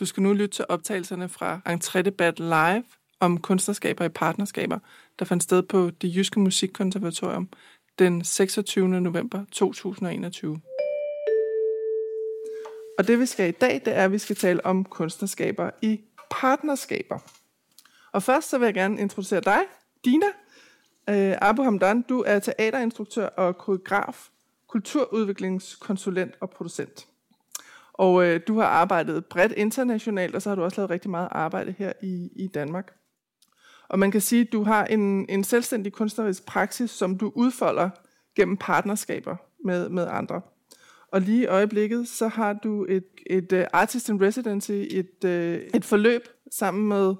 Du skal nu lytte til optagelserne fra Entrédebat Live om kunstnerskaber i partnerskaber, der fandt sted på det Jyske Musikkonservatorium den 26. november 2021. Og det vi skal i dag, det er, at vi skal tale om kunstnerskaber i partnerskaber. Og først så vil jeg gerne introducere dig, Dina. Uh, Abu Hamdan, du er teaterinstruktør og koreograf, kulturudviklingskonsulent og producent. Og øh, du har arbejdet bredt internationalt, og så har du også lavet rigtig meget arbejde her i, i Danmark. Og man kan sige, at du har en, en selvstændig kunstnerisk praksis, som du udfolder gennem partnerskaber med, med andre. Og lige i øjeblikket, så har du et, et uh, Artist in Residency, et, uh, et forløb sammen med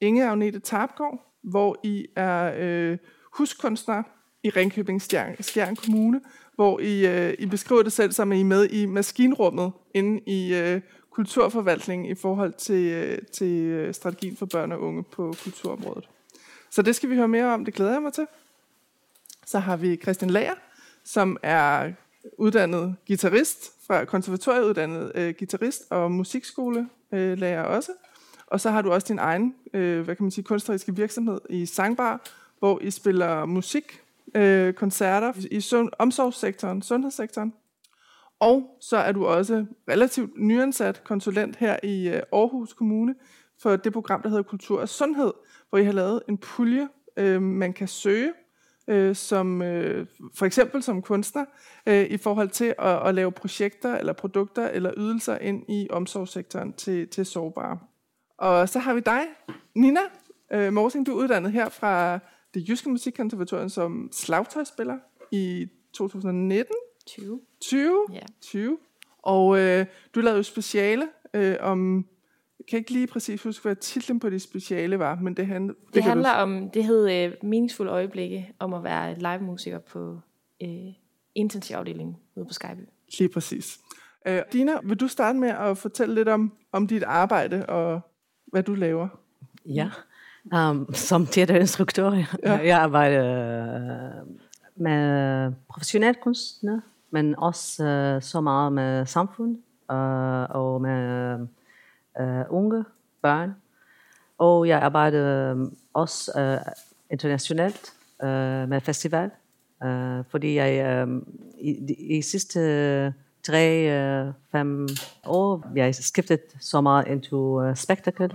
Inge Agnete Tarpgaard, hvor I er uh, huskunstner i Ringkøbing Skjern, Skjern Kommune, hvor I, øh, I beskriver det selv som, at I er med i maskinrummet inde i øh, kulturforvaltningen i forhold til, øh, til øh, strategien for børn og unge på kulturområdet. Så det skal vi høre mere om, det glæder jeg mig til. Så har vi Christian Lager, som er uddannet guitarist, fra konservatorieuddannet øh, guitarist og musikskolelærer øh, også. Og så har du også din egen, øh, hvad kan man sige, kunstneriske virksomhed i Sangbar, hvor I spiller musik, øh, koncerter i sund- omsorgssektoren, sundhedssektoren. Og så er du også relativt nyansat konsulent her i øh, Aarhus Kommune for det program, der hedder Kultur og Sundhed, hvor I har lavet en pulje, øh, man kan søge, øh, som øh, for eksempel som kunstner, øh, i forhold til at, at lave projekter eller produkter eller ydelser ind i omsorgssektoren til, til sårbare. Og så har vi dig, Nina øh, Morsing, du er uddannet her fra det Jyske Musikkonservatorium som slagtøjspiller i 2019. 20. 20? Ja. 20. Og øh, du lavede jo speciale øh, om... Jeg kan ikke lige præcis huske, hvad titlen på det speciale var, men det, handler... Det, det handler du, om, det hed øh, Meningsfulde Øjeblikke, om at være live-musiker på øh, intensivafdelingen ude på Skype. Lige præcis. Øh, Dina, vil du starte med at fortælle lidt om, om dit arbejde og hvad du laver? Ja, um, som teaterinstruktør. Ja. Ja. Jeg arbejder øh, med professionel kunstner, men også uh, så meget med samfund uh, og med uh, unge børn. Og jeg arbejder også uh, internationalt uh, med festival, uh, fordi jeg uh, i, i sidste tre, uh, fem år, jeg skiftet så meget into uh, spectacle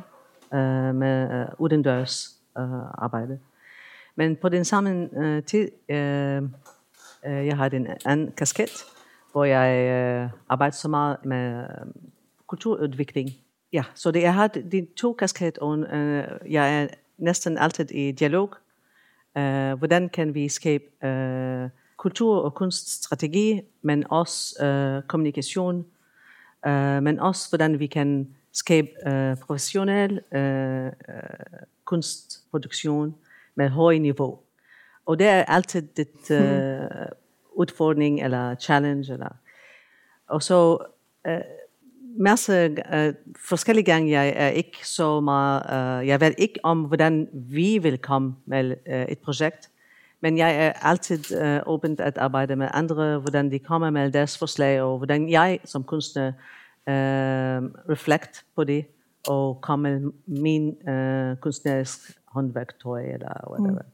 øh, med øh, udendørs øh, arbejde. Men på den samme øh, tid, øh, uh, jeg har en anden kasket, hvor jeg øh, arbejder så meget med øh, kulturudvikling. Ja, så det, jeg har de to kasket, og øh, jeg er næsten altid i dialog. Øh, hvordan kan vi skabe øh, kultur- og kunststrategi, men også øh, kommunikation, øh, men også hvordan vi kan skabe uh, professionel uh, uh, kunstproduktion med høj niveau. Og det er altid et uh, udfordring eller challenge. Eller. Og så uh, masse uh, forskellige gange, jeg er ikke så meget, uh, jeg ved ikke om, hvordan vi vil komme med uh, et projekt, men jeg er altid uh, åbent at arbejde med andre, hvordan de kommer med deres forslag, og hvordan jeg som kunstner uh, reflekt på det, og kommer med min uh, kunstnerisk håndværktøj, eller whatever. Mm.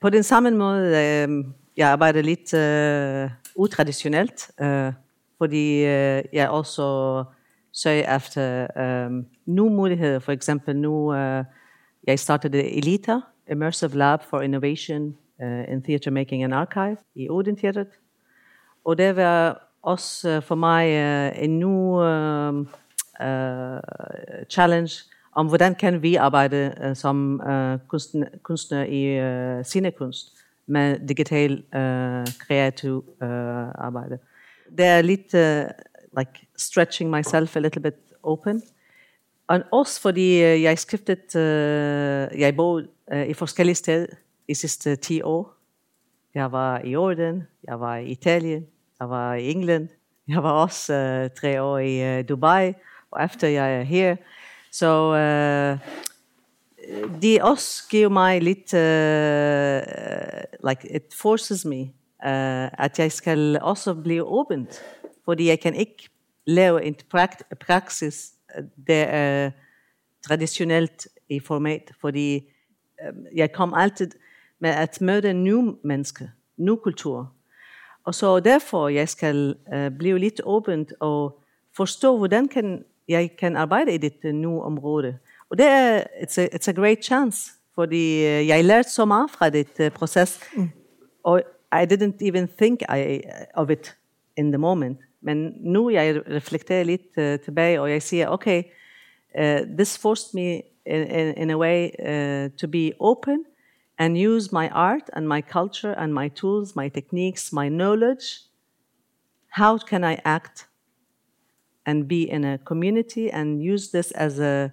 På den samme måde, uh, jeg arbejder lidt uh, utraditionelt, uh, fordi uh, jeg også søger efter um, nye muligheder. For eksempel nu, uh, jeg startede ELITA, Immersive Lab for Innovation uh, in Theatre Making and Archive i Oden Teatret. Og det var også øh, for mig øh, en ny uh, øh, uh, challenge om, hvordan kan vi arbejde uh, som uh, kunstner, kunstner i uh, scenekunst med digital uh, kreativ uh, arbejde. Det er lidt uh, like stretching myself a little bit open. Og også fordi uh, jeg skiftet, uh, jeg boede uh, i forskellige steder i sidste 10 år. Jeg var i Jordan, jeg var i Italien, jeg var i England, jeg var også uh, tre år i uh, Dubai, og efter jeg er her. Så øh, uh, det også giver mig lidt, uh, like it forces me, uh, at jeg skal også blive åbent, fordi jeg kan ikke lave en prakt- praksis der er traditionelt i format, fordi øh, jeg kom altid med at møde nye mennesker, ny kultur. Og så derfor jeg skal uh, blive lidt åbent og forstå, hvordan kan jeg kan arbejde i dette nye område. Og det er it's a, it's a great chance, fordi uh, jeg lærte så meget fra det uh, proces, mm. og I didn't even think I, of it in the moment. Men nu jeg reflekterer lidt uh, tilbage, og jeg siger, okay, uh, this forced me in, in, in a way uh, to be open and use my art and my culture and my tools, my techniques, my knowledge. How can I act and be in a community and use this as a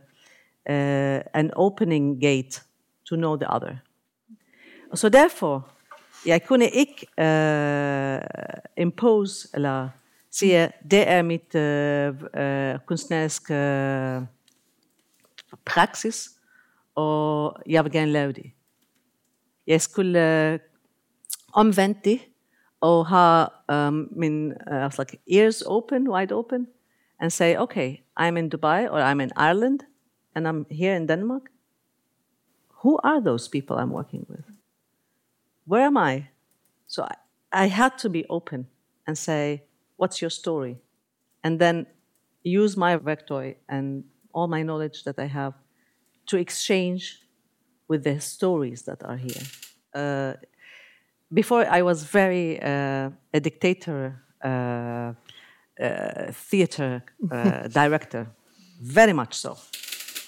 uh, an opening gate to know the other? So therefore, kunne ikke uh, impose eller sige, det er mit uh, uh, kunstneriske uh, praksis, og jeg vil gerne lave det. Jeg skulle uh, omvendt det, og have um, min uh, like ears open, wide open, and say, okay, I'm in Dubai or I'm in Ireland, and I'm here in Denmark. Who are those people I'm working with? Where am I? So I, I had to be open and say, what's your story? And then use my vector and all my knowledge that I have to exchange with the stories that are here. Uh, before I was very uh, a dictator, uh, uh theater uh, director, very much so.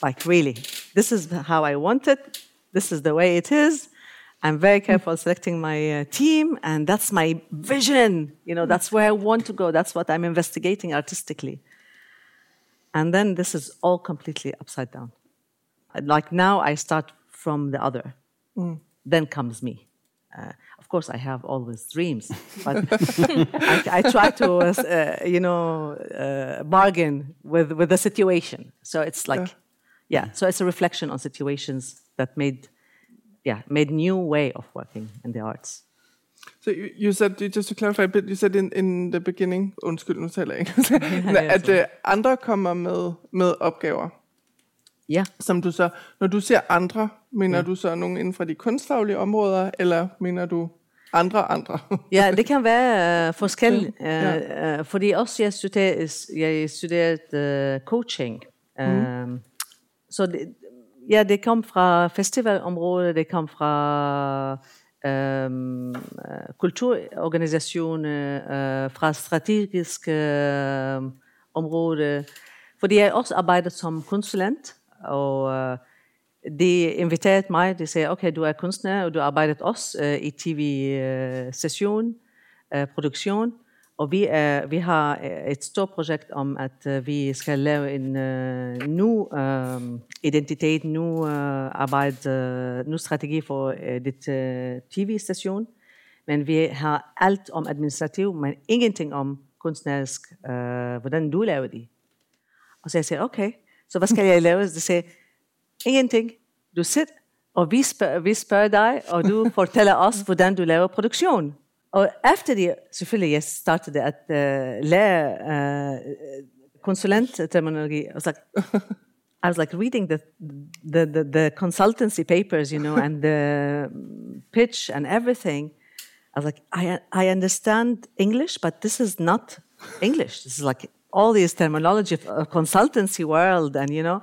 Like really, this is how I want it. This is the way it is. I'm very careful selecting my uh, team, and that's my vision. You know, that's where I want to go. That's what I'm investigating artistically. And then this is all completely upside down. Like now, I start from the other. Mm. Then comes me. Uh, of course, I have always dreams, but I, I, try to, uh, you know, uh, bargain with with the situation. So it's like, yeah. yeah. So it's a reflection on situations that made yeah, made new way of working in the arts. So you, you said, just to clarify a bit, you said in, in the beginning, undskyld, nu taler jeg engelsk, at uh, andre kommer med, med opgaver. Ja. Som du så, når du ser andre, mener ja. du så nogen inden for de kunstfaglige områder, eller mener du andre andre? ja, det kan være uh, forskelligt, uh, ja. uh, fordi også jeg studerede, jeg studerede uh, coaching. Mm. Um, så det, Ja, det kom fra festivalområdet, det kom fra øhm, kulturorganisationer, øh, fra strategiske øh, områder. Fordi jeg også arbejdet som konsulent, og øh, de inviterede mig, de sagde, okay, du er kunstner, og du arbejdet også øh, i tv-session, øh, øh, produktion. Og vi, er, vi har øh, et stort projekt om, at uh, vi skal lave en uh, ny uh, identitet, ny uh, arbejde, uh, ny strategi for uh, dit uh, tv-station. Men vi har alt om administrativ, men ingenting om kunstnerisk, uh, hvordan du laver det. Og så jeg siger, okay, så hvad skal jeg lave? Så siger ingenting. Du sidder, og vi spørger, vi spørger dig, og du fortæller os, hvordan du laver produktion. Og efter det, selvfølgelig, jeg startede at uh, lære uh, konsulentterminologi. I was like, I was like reading the, the, the, the consultancy papers, you know, and the pitch and everything. I was like, I, I understand English, but this is not English. This is like all these terminology of consultancy world, and you know.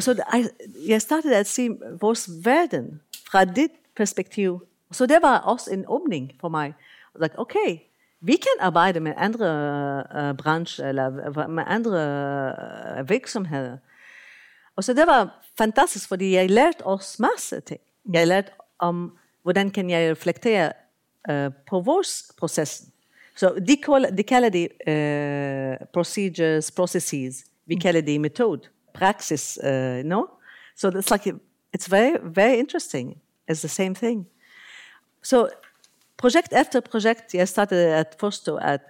so I, jeg startede at se vores verden fra dit perspektiv Så det var også en åbning for mig. Like, okay, vi kan arbejde med andre uh, brancher eller med andre uh, virksomheder. Og så det var fantastisk, fordi jeg lærte også masse ting. Jeg lærte om, hvordan kan jeg reflektere uh. Så de, kalder, de uh, procedures, processes. Mm. det metode, praxis, uh, no? So it's like, it's very, very interesting. It's the same thing. So project after project, I started at forstå, at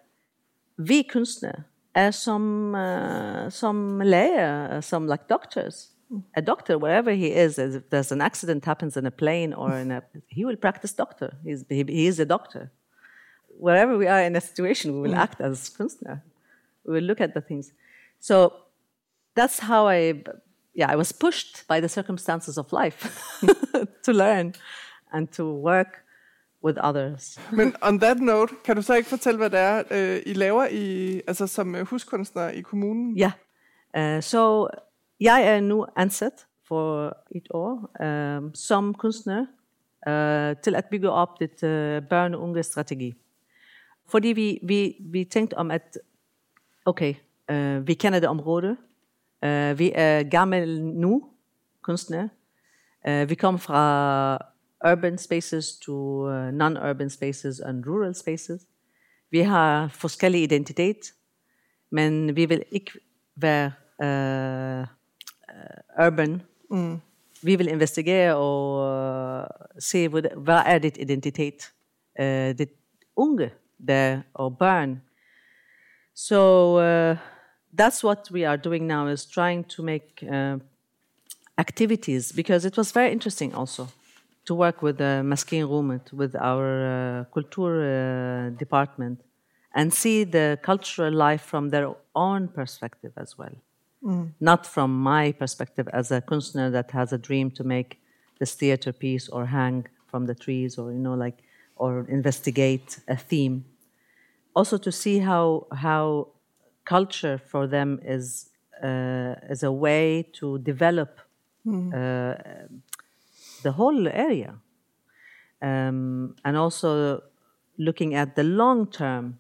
vi kunstnere er some uh, som læger, som like doctors. A doctor, wherever he is, if there's an accident happens in a plane or in a, he will practice doctor. He's, he, he is a doctor. Wherever we are in a situation, we will mm. act as kunstner. We will look at the things. So that's how I, yeah, I was pushed by the circumstances of life to learn and to work with others. Men on that note, kan du så ikke fortælle, hvad det er, øh, I laver i, altså som øh, huskunstner i kommunen? Ja, uh, så jeg er nu ansat for et år uh, som kunstner uh, til at bygge op det uh, børne- og unge strategi. Fordi vi, vi, vi tænkte om, at okay, uh, vi kender det område, uh, vi er gammel nu, kunstner, uh, vi kommer fra urban spaces to uh, non-urban spaces and rural spaces. Vi har forskellige identitet, men vi vil ikke være uh, urban. Mm. Vi vil investigere og uh, se, hvad, hvad er dit identitet? Uh, det unge der og børn. So uh, that's what we are doing now is trying to make uh, activities because it was very interesting also to work with the Maskin Rumet, with our uh, culture uh, department, and see the cultural life from their own perspective as well. Mm. Not from my perspective as a kunstner that has a dream to make this theater piece or hang from the trees or, you know, like, or investigate a theme. Also to see how, how culture for them is, uh, is a way to develop mm. the whole area. Um, and also looking at the long term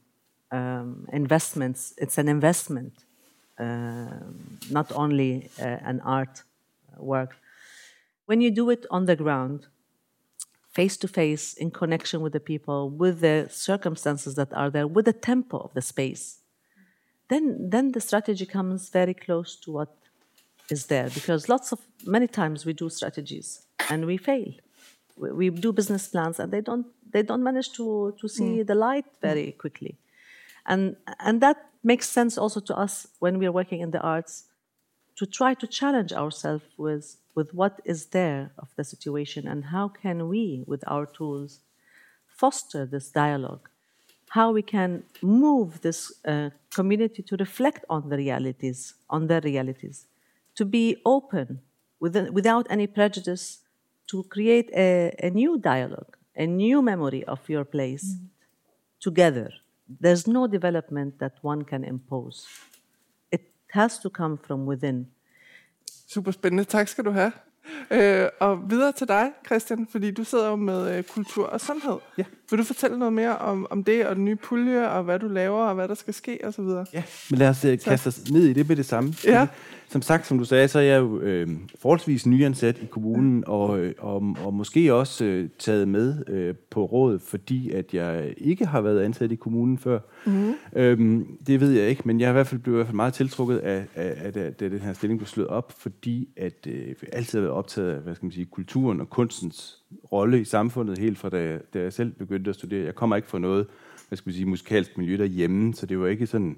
um, investments, it's an investment, uh, not only uh, an art work. When you do it on the ground, face to face, in connection with the people, with the circumstances that are there, with the tempo of the space, then, then the strategy comes very close to what is there. Because lots of, many times we do strategies and we fail. We, we do business plans and they don't they don't manage to to see mm. the light very quickly, and and that makes sense also to us when we are working in the arts to try to challenge ourselves with with what is there of the situation and how can we with our tools foster this dialogue how we can move this uh, community to reflect on the realities on their realities to be open within, without any prejudice to create a, a new dialogue, a new memory of your place mm. together. There's no development that one can impose. It has to come from within. Super spændende. Tak skal du have. Øh, og videre til dig, Christian, fordi du sidder jo med øh, kultur og sundhed. Ja. Vil du fortælle noget mere om, om det og den nye pulje, og hvad du laver, og hvad der skal ske osv.? Ja, men lad os øh, kaste os ned i det med det samme. Ja som sagt, som du sagde, så er jeg jo øh, forholdsvis nyansat i kommunen, og, øh, og, og måske også øh, taget med øh, på råd, fordi at jeg ikke har været ansat i kommunen før. Mm. Øhm, det ved jeg ikke, men jeg er i hvert fald blevet i hvert fald meget tiltrukket af, af, af, af, af den her stilling blev slået op, fordi at øh, jeg altid har været optaget af hvad skal man sige, kulturen og kunstens rolle i samfundet, helt fra da, da jeg selv begyndte at studere. Jeg kommer ikke fra noget hvad skal man sige, musikalsk miljø derhjemme, så det var ikke sådan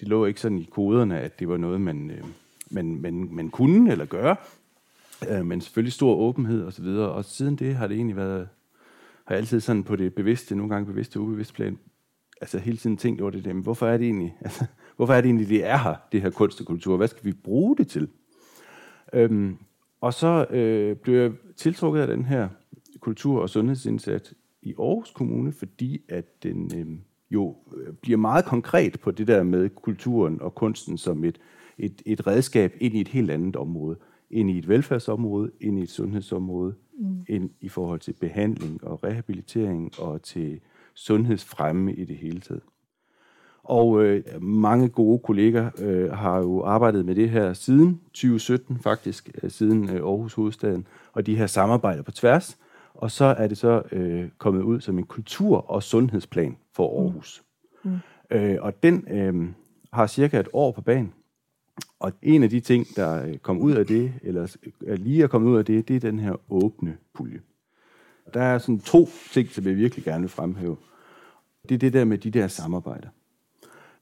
det lå ikke sådan i koderne, at det var noget, man, øh, man, man, man kunne eller gøre. Øh, men selvfølgelig stor åbenhed og så videre. Og siden det har det egentlig været, har jeg altid sådan på det bevidste, nogle gange bevidste og ubevidste plan, altså hele tiden tænkt over det der, men hvorfor er det egentlig, altså, hvorfor er det egentlig, det er her, det her kunst og kultur? Hvad skal vi bruge det til? Øhm, og så øh, blev jeg tiltrukket af den her kultur- og sundhedsindsats i Aarhus Kommune, fordi at den, øh, jo øh, bliver meget konkret på det der med kulturen og kunsten som et, et, et redskab ind i et helt andet område. Ind i et velfærdsområde, ind i et sundhedsområde, mm. ind i forhold til behandling og rehabilitering og til sundhedsfremme i det hele taget. Og øh, mange gode kolleger øh, har jo arbejdet med det her siden 2017 faktisk, øh, siden øh, Aarhus Hovedstaden, og de her samarbejder på tværs. Og så er det så øh, kommet ud som en kultur- og sundhedsplan for Aarhus. Mm. Mm. Øh, og den øh, har cirka et år på banen. Og en af de ting, der kom ud af det, eller er lige er kommet ud af det, det er den her åbne pulje. Der er sådan to ting, som jeg virkelig gerne vil fremhæve. Det er det der med de der samarbejder.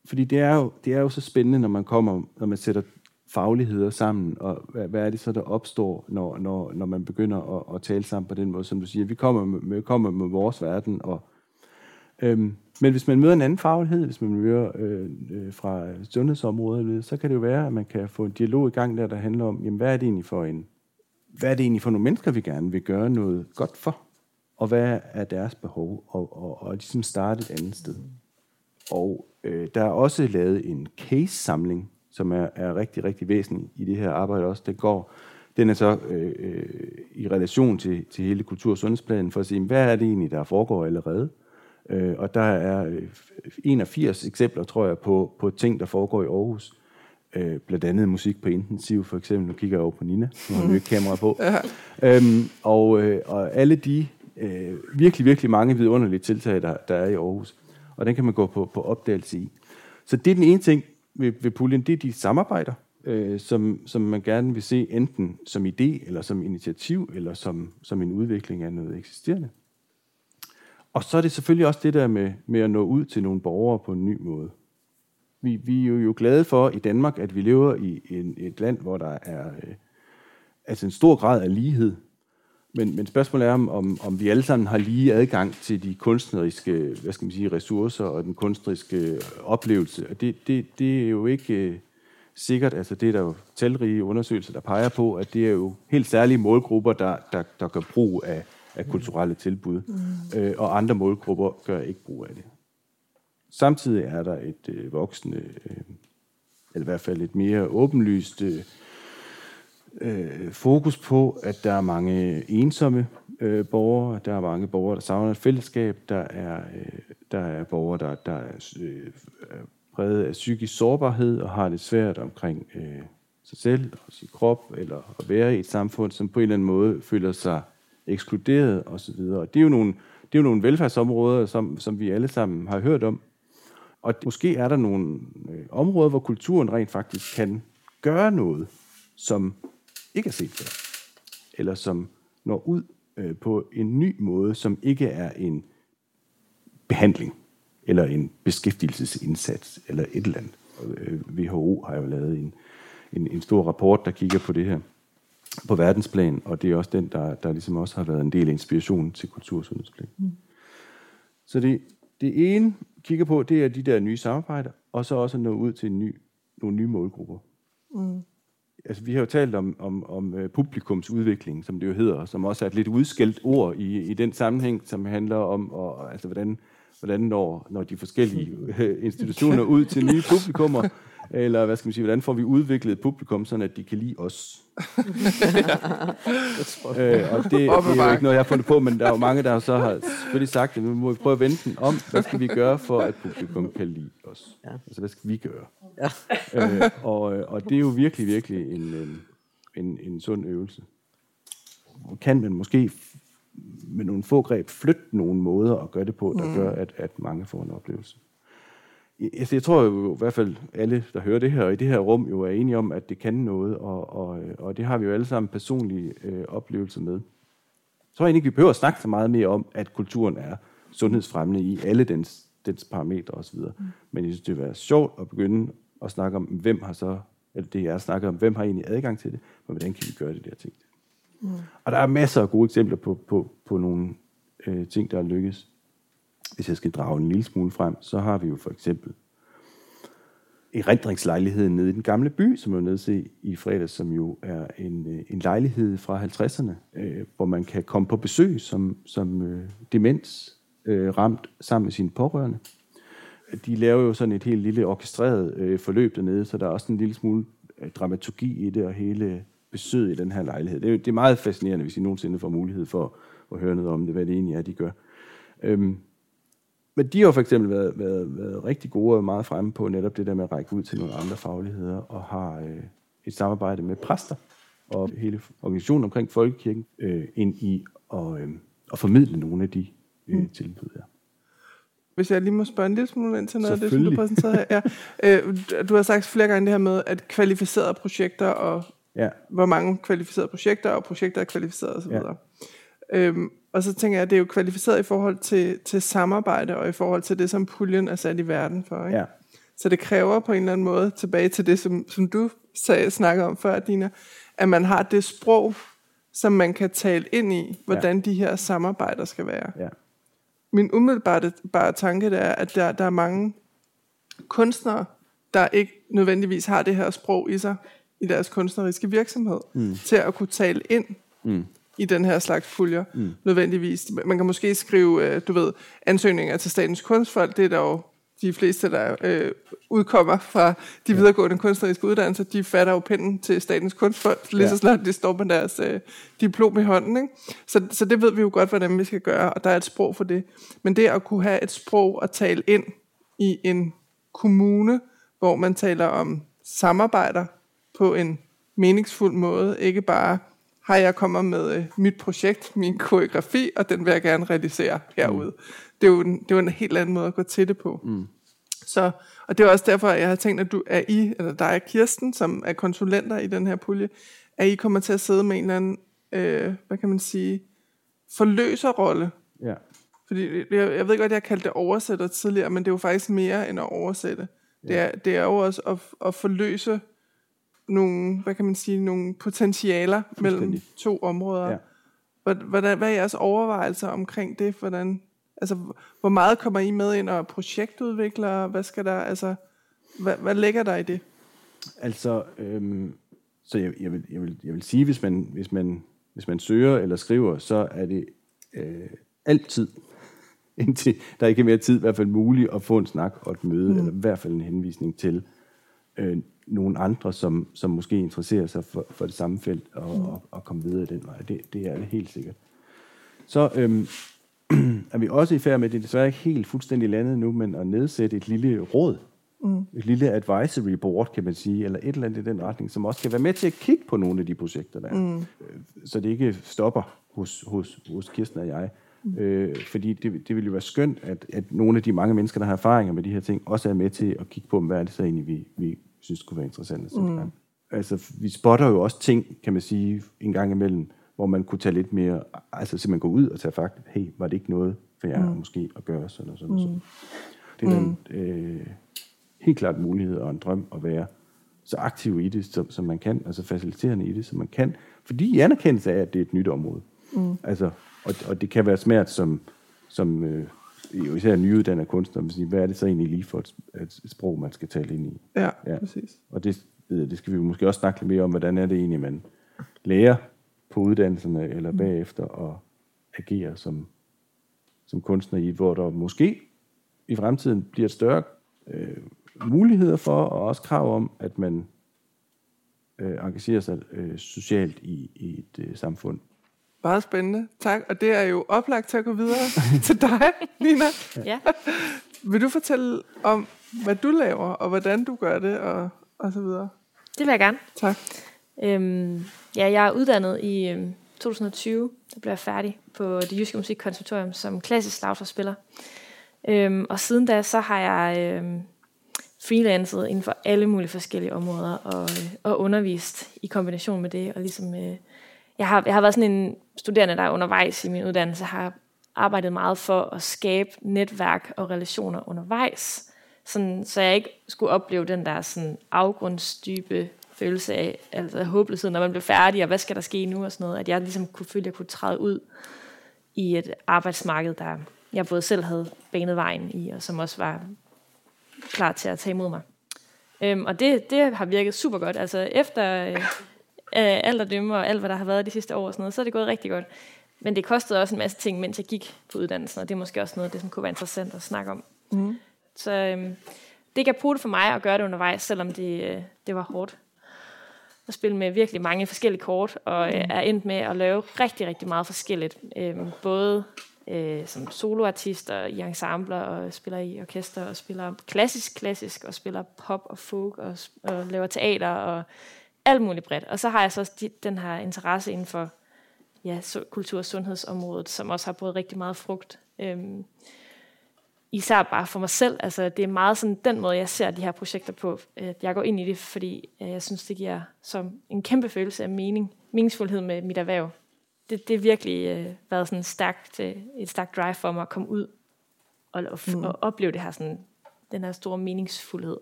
Fordi det er jo, det er jo så spændende, når man kommer, når man sætter fagligheder sammen, og hvad, hvad er det så, der opstår, når, når, når man begynder at, at tale sammen på den måde, som du siger. Vi kommer med, kommer med vores verden, og Øhm, men hvis man møder en anden faglighed, hvis man møder øh, øh, fra sundhedsområdet, så kan det jo være, at man kan få en dialog i gang der, der handler om, jamen, hvad er det egentlig for en, hvad er det egentlig for nogle mennesker, vi gerne vil gøre noget godt for? Og hvad er deres behov? Og, og, og ligesom starte et andet sted. Og øh, der er også lavet en case-samling, som er, er rigtig, rigtig væsentlig i det her arbejde også. Det går, den er så øh, øh, i relation til, til hele kultur- og sundhedsplanen, for at sige, hvad er det egentlig, der foregår allerede? Øh, og der er 81 øh, eksempler, tror jeg, på, på ting, der foregår i Aarhus. Øh, blandt andet musik på intensiv, for eksempel. Nu kigger jeg over på Nina, nu har vi kamera på. øhm, og, øh, og alle de øh, virkelig, virkelig mange vidunderlige tiltag, der, der er i Aarhus. Og den kan man gå på, på opdagelse i. Så det er den ene ting ved, ved puljen, det er de samarbejder, øh, som, som man gerne vil se enten som idé, eller som initiativ, eller som, som en udvikling af noget eksisterende. Og så er det selvfølgelig også det der med, med at nå ud til nogle borgere på en ny måde. Vi, vi er jo glade for i Danmark, at vi lever i en, et land, hvor der er øh, altså en stor grad af lighed. Men, men spørgsmålet er, om, om, vi alle sammen har lige adgang til de kunstneriske hvad skal man sige, ressourcer og den kunstneriske oplevelse. Og det, det, det er jo ikke øh, sikkert, altså det er der jo talrige undersøgelser, der peger på, at det er jo helt særlige målgrupper, der, der, der gør brug af, af kulturelle tilbud, mm. øh, og andre målgrupper gør ikke brug af det. Samtidig er der et øh, voksende, øh, eller i hvert fald et mere åbenlyst øh, øh, fokus på, at der er mange ensomme øh, borgere, der er mange borgere, der savner et fællesskab, der er, øh, der er borgere, der, der er øh, præget af psykisk sårbarhed og har det svært omkring øh, sig selv og sin krop, eller at være i et samfund, som på en eller anden måde føler sig ekskluderet osv. Og det er jo nogle, det er jo nogle velfærdsområder, som, som vi alle sammen har hørt om. Og måske er der nogle øh, områder, hvor kulturen rent faktisk kan gøre noget, som ikke er set før. Eller som når ud øh, på en ny måde, som ikke er en behandling, eller en beskæftigelsesindsats, eller et eller andet. Øh, WHO har jo lavet en, en, en stor rapport, der kigger på det her på verdensplan, og det er også den, der, der ligesom også har været en del af inspirationen til kultursundhedsplan. Mm. Så det, det ene kigger på, det er de der nye samarbejder, og så også nå ud til en ny, nogle nye målgrupper. Mm. Altså, vi har jo talt om, om, om øh, publikumsudvikling, som det jo hedder, som også er et lidt udskældt ord i, i den sammenhæng, som handler om, og, altså, hvordan, hvordan når, når de forskellige øh, institutioner ud til nye publikummer, eller hvad skal man sige, hvordan får vi udviklet et publikum, så at de kan lide os. øh, og det, det er jo ikke noget, jeg har fundet på, men der er jo mange, der så har selvfølgelig sagt, at vi må prøve at vende den om. Hvad skal vi gøre, for at publikum kan lide os? Ja. Altså, hvad skal vi gøre? Ja. øh, og, og det er jo virkelig, virkelig en, en, en, en sund øvelse. Kan man måske med nogle få greb flytte nogle måder at gøre det på, der mm. gør, at, at mange får en oplevelse. Altså, jeg tror jo i hvert fald alle, der hører det her, og i det her rum jo er enige om, at det kan noget, og, og, og det har vi jo alle sammen personlige øh, oplevelser med. Så tror jeg ikke, vi behøver at snakke så meget mere om, at kulturen er sundhedsfremmende i alle dens, dens parametre osv. Mm. Men jeg synes, det vil være sjovt at begynde at snakke om, hvem har så, eller det er at snakke om, hvem har egentlig adgang til det, men hvordan kan vi gøre det der ting. Mm. Og der er masser af gode eksempler på, på, på nogle øh, ting, der er lykkes hvis jeg skal drage en lille smule frem, så har vi jo for eksempel erindringslejligheden nede i den gamle by, som er nede se i fredags, som jo er en, øh, en lejlighed fra 50'erne, øh, hvor man kan komme på besøg som, som øh, demens øh, ramt sammen med sine pårørende. De laver jo sådan et helt lille orkestreret øh, forløb dernede, så der er også en lille smule øh, dramaturgi i det, og hele besøget i den her lejlighed. Det er, det er meget fascinerende, hvis I nogensinde får mulighed for at høre noget om det, hvad det egentlig er, de gør. Øhm, men de har for eksempel været, været, været rigtig gode og meget fremme på netop det der med at række ud til nogle andre fagligheder, og har øh, et samarbejde med præster og hele organisationen omkring folkekirken øh, ind i at, øh, at formidle nogle af de øh, mm. tilbud her. Hvis jeg lige må spørge en lille smule ind til noget af det, som du præsenterede her. Ja. Øh, du har sagt flere gange det her med, at kvalificerede projekter, og ja. hvor mange kvalificerede projekter, og projekter er kvalificerede osv. Ja. Øhm, og så tænker jeg, at det er jo kvalificeret i forhold til, til samarbejde, og i forhold til det, som puljen er sat i verden for. Ikke? Ja. Så det kræver på en eller anden måde, tilbage til det, som, som du sagde, snakkede om før, Dina, at man har det sprog, som man kan tale ind i, hvordan ja. de her samarbejder skal være. Ja. min umiddelbare bare tanke det er, at der, der er mange kunstnere, der ikke nødvendigvis har det her sprog i sig i deres kunstneriske virksomhed, mm. til at kunne tale ind mm. I den her slags puljer, mm. nødvendigvis. Man kan måske skrive, øh, du ved, ansøgninger til Statens Kunstfond, det er der jo de fleste, der øh, udkommer fra de videregående kunstneriske uddannelser, de fatter jo pinden til Statens Kunstfond, lige ja. så snart de står med deres øh, diplom i hånden. Ikke? Så, så det ved vi jo godt, hvordan vi skal gøre, og der er et sprog for det. Men det at kunne have et sprog at tale ind i en kommune, hvor man taler om samarbejder på en meningsfuld måde, ikke bare har jeg kommer med øh, mit projekt, min koreografi, og den vil jeg gerne realisere herude. Mm. Det, er jo en, det er jo en helt anden måde at gå til det på. Mm. Så, og det er også derfor, jeg har tænkt, at du er I, eller dig og Kirsten, som er konsulenter i den her pulje, at I kommer til at sidde med en eller anden, øh, hvad kan man sige, forløserrolle. Ja. Fordi jeg, jeg ved godt, at jeg kaldte det oversætter tidligere, men det er jo faktisk mere end at oversætte. Ja. Det, er, det er jo også at, at forløse nogle, hvad kan man sige, nogle potentialer mellem to områder. Ja. Hvordan, hvad er jeres overvejelser omkring det? Hvordan, altså, hvor meget kommer I med ind og projektudvikler? Hvad skal der, altså, hvad, hvad ligger der i det? Altså, øhm, så jeg, jeg, vil, jeg, vil, jeg vil sige, hvis man, hvis man, hvis man søger eller skriver, så er det øh, altid, indtil der ikke er mere tid, i hvert fald muligt at få en snak og et møde, mm. eller i hvert fald en henvisning til øh, nogle andre, som, som måske interesserer sig for, for det samme felt, og, mm. og, og komme videre den vej. Det, det er det helt sikkert. Så øhm, er vi også i færd med, det er desværre ikke helt fuldstændig landet nu, men at nedsætte et lille råd, mm. et lille advisory board, kan man sige, eller et eller andet i den retning, som også kan være med til at kigge på nogle af de projekter, der er. Mm. Så det ikke stopper hos, hos, hos Kirsten og jeg. Mm. Øh, fordi det, det ville jo være skønt, at, at nogle af de mange mennesker, der har erfaringer med de her ting, også er med til at kigge på, hvad er det så egentlig, vi, vi synes kunne være interessant at sætte mm. Altså, vi spotter jo også ting, kan man sige, en gang imellem, hvor man kunne tage lidt mere, altså simpelthen gå ud og tage fakt, hey, var det ikke noget for jer mm. måske at gøre sådan og sådan mm. sådan. Det er mm. en øh, helt klart mulighed og en drøm at være så aktiv i det, som, som man kan, altså faciliterende i det, som man kan, fordi i anerkendelse af, at det er et nyt område. Mm. Altså, og, og det kan være svært som, som øh, jo især nyuddannede kunstnere, at sige, hvad er det så egentlig lige for et, et sprog, man skal tale ind i? Ja, ja. præcis. Og det, det skal vi måske også snakke lidt mere om, hvordan er det egentlig, man lærer på uddannelserne eller mm. bagefter at agere som, som kunstner i, hvor der måske i fremtiden bliver større øh, muligheder for, og også krav om, at man øh, engagerer sig øh, socialt i, i et øh, samfund. Meget spændende. Tak. Og det er jo oplagt til at gå videre til dig, Nina. Ja. Vil du fortælle om, hvad du laver, og hvordan du gør det, og, og så videre? Det vil jeg gerne. Tak. Øhm, ja, jeg er uddannet i øhm, 2020. Der blev jeg færdig på det Jyske Musikkonservatorium som klassisk slagterspiller. Øhm, og siden da, så har jeg øhm, freelancet inden for alle mulige forskellige områder, og, øh, og undervist i kombination med det, og ligesom... Øh, jeg har, jeg har været sådan en studerende, der undervejs i min uddannelse har arbejdet meget for at skabe netværk og relationer undervejs, sådan, så jeg ikke skulle opleve den der sådan afgrundsdybe følelse af altså håbløshed, når man blev færdig, og hvad skal der ske nu og sådan noget, at jeg ligesom kunne føle, at jeg kunne træde ud i et arbejdsmarked, der jeg både selv havde banet vejen i, og som også var klar til at tage imod mig. Øhm, og det, det har virket super godt. Altså efter øh, alderdømme og alt, hvad der har været de sidste år og sådan noget, så er det gået rigtig godt. Men det kostede også en masse ting, mens jeg gik på uddannelsen, og det er måske også noget, det som kunne være interessant at snakke om. Mm. Så øhm, det bruge det for mig at gøre det undervejs, selvom det, øh, det var hårdt at spille med virkelig mange forskellige kort, og øh, mm. er endt med at lave rigtig, rigtig meget forskelligt. Øh, både øh, som soloartist og i ensembler, og spiller i orkester, og spiller klassisk, klassisk, og spiller pop og folk, og, og laver teater, og alt muligt bredt. Og så har jeg så også de, den her interesse inden for ja, så, kultur- og sundhedsområdet, som også har både rigtig meget frugt. Øhm, især bare for mig selv. Altså, det er meget sådan den måde, jeg ser de her projekter på. At jeg går ind i det, fordi øh, jeg synes, det giver som en kæmpe følelse af mening, meningsfuldhed med mit erhverv. Det, det har virkelig øh, været sådan stærkt, øh, et stærkt drive for mig at komme ud og, og, mm. og opleve det her sådan, den her store meningsfuldhed.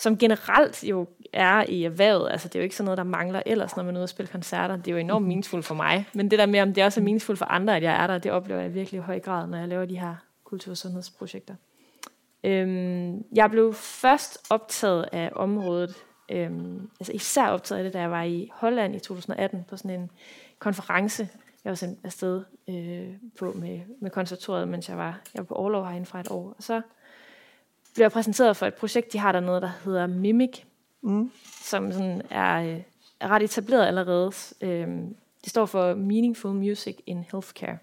Som generelt jo er i erhvervet. Altså, det er jo ikke sådan noget, der mangler ellers, når man er ude og spille koncerter. Det er jo enormt meningsfuldt for mig. Men det der med, om det også er meningsfuldt for andre, at jeg er der, det oplever jeg virkelig i høj grad, når jeg laver de her kultur- og sundhedsprojekter. Øhm, jeg blev først optaget af området, øhm, altså især optaget af det, da jeg var i Holland i 2018 på sådan en konference. Jeg var sendt afsted øh, på med, med konservatoriet, mens jeg var, jeg var på overlov herinde fra et år. Og så blev jeg præsenteret for et projekt, de har dernede, der hedder Mimic, mm. som sådan er, øh, er ret etableret allerede. Øhm, det står for Meaningful Music in Healthcare.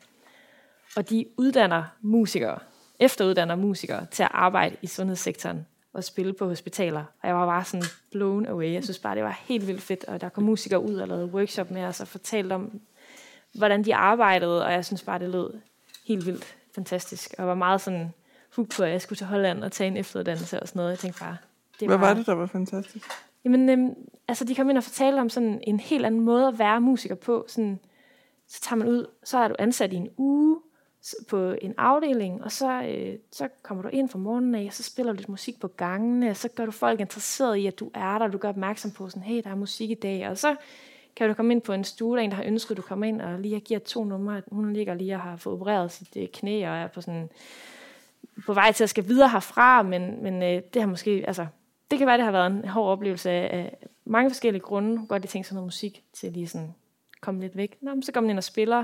Og de uddanner musikere, efteruddanner musikere til at arbejde i sundhedssektoren og spille på hospitaler. Og jeg var bare sådan blown away. Jeg synes bare, det var helt vildt fedt. Og der kom musikere ud og lavede workshop med os og fortalte om, hvordan de arbejdede. Og jeg synes bare, det lød helt vildt fantastisk. Og var meget sådan hooked på, at jeg skulle til Holland og tage en efteruddannelse og sådan noget. Jeg tænkte bare, det Hvad var, var det, der var fantastisk? Jamen, øhm, altså de kom ind og fortalte om sådan en helt anden måde at være musiker på. Sådan, så tager man ud, så er du ansat i en uge, på en afdeling, og så, øh, så kommer du ind fra morgenen af, og så spiller du lidt musik på gangene, og så gør du folk interesseret i, at du er der, du gør opmærksom på sådan, hey, der er musik i dag, og så kan du komme ind på en stue, der en, der har ønsket, at du kommer ind og lige giver to numre. Hun ligger lige og har fået opereret sit øh, knæ, og er på sådan på vej til at skal videre herfra, men, men øh, det har måske, altså, det kan være, det har været en hård oplevelse af, af mange forskellige grunde. Godt de tænkt sådan noget musik til lige sådan komme lidt væk. Nå, men så kommer de ind og spiller,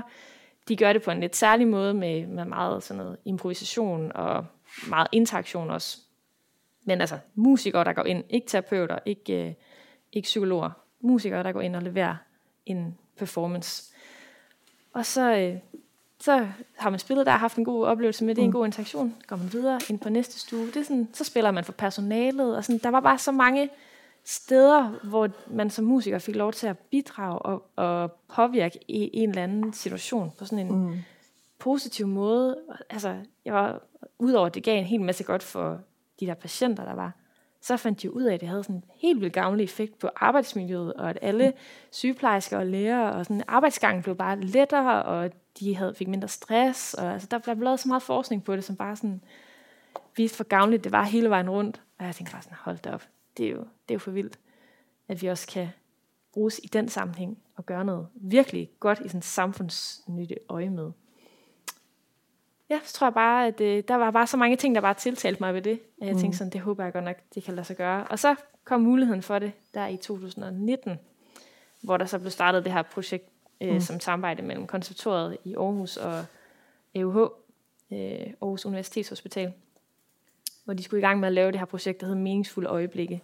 de gør det på en lidt særlig måde med, med meget sådan noget improvisation og meget interaktion også. Men altså musikere, der går ind, ikke terapeuter, ikke, øh, ikke psykologer, musikere, der går ind og leverer en performance. Og så, øh, så har man spillet der, haft en god oplevelse med det, mm. en god interaktion, går man videre ind på næste stue. Det er sådan, så spiller man for personalet, og sådan, der var bare så mange steder, hvor man som musiker fik lov til at bidrage og, og påvirke i en eller anden situation på sådan en mm. positiv måde. Altså, jeg var, udover at det gav en hel masse godt for de der patienter, der var, så fandt de ud af, at det havde sådan en helt vildt gavnlig effekt på arbejdsmiljøet, og at alle sygeplejersker og læger, og sådan arbejdsgangen blev bare lettere, og de havde, fik mindre stress, og altså, der blev lavet så meget forskning på det, som bare sådan viste, hvor gavnligt det var hele vejen rundt. Og jeg tænkte bare sådan, hold da op, det er jo, det er jo for vildt, at vi også kan bruges i den sammenhæng og gøre noget virkelig godt i sådan samfundsnytte øje med. Ja, så tror jeg bare, at øh, der var bare så mange ting, der bare tiltalte mig ved det. At jeg mm. tænkte sådan, det håber jeg godt nok, det kan lade sig gøre. Og så kom muligheden for det der i 2019, hvor der så blev startet det her projekt øh, mm. som samarbejde mellem konservatoriet i Aarhus og EUH, øh, Aarhus Universitetshospital hvor de skulle i gang med at lave det her projekt, der hedder Meningsfulde Øjeblikke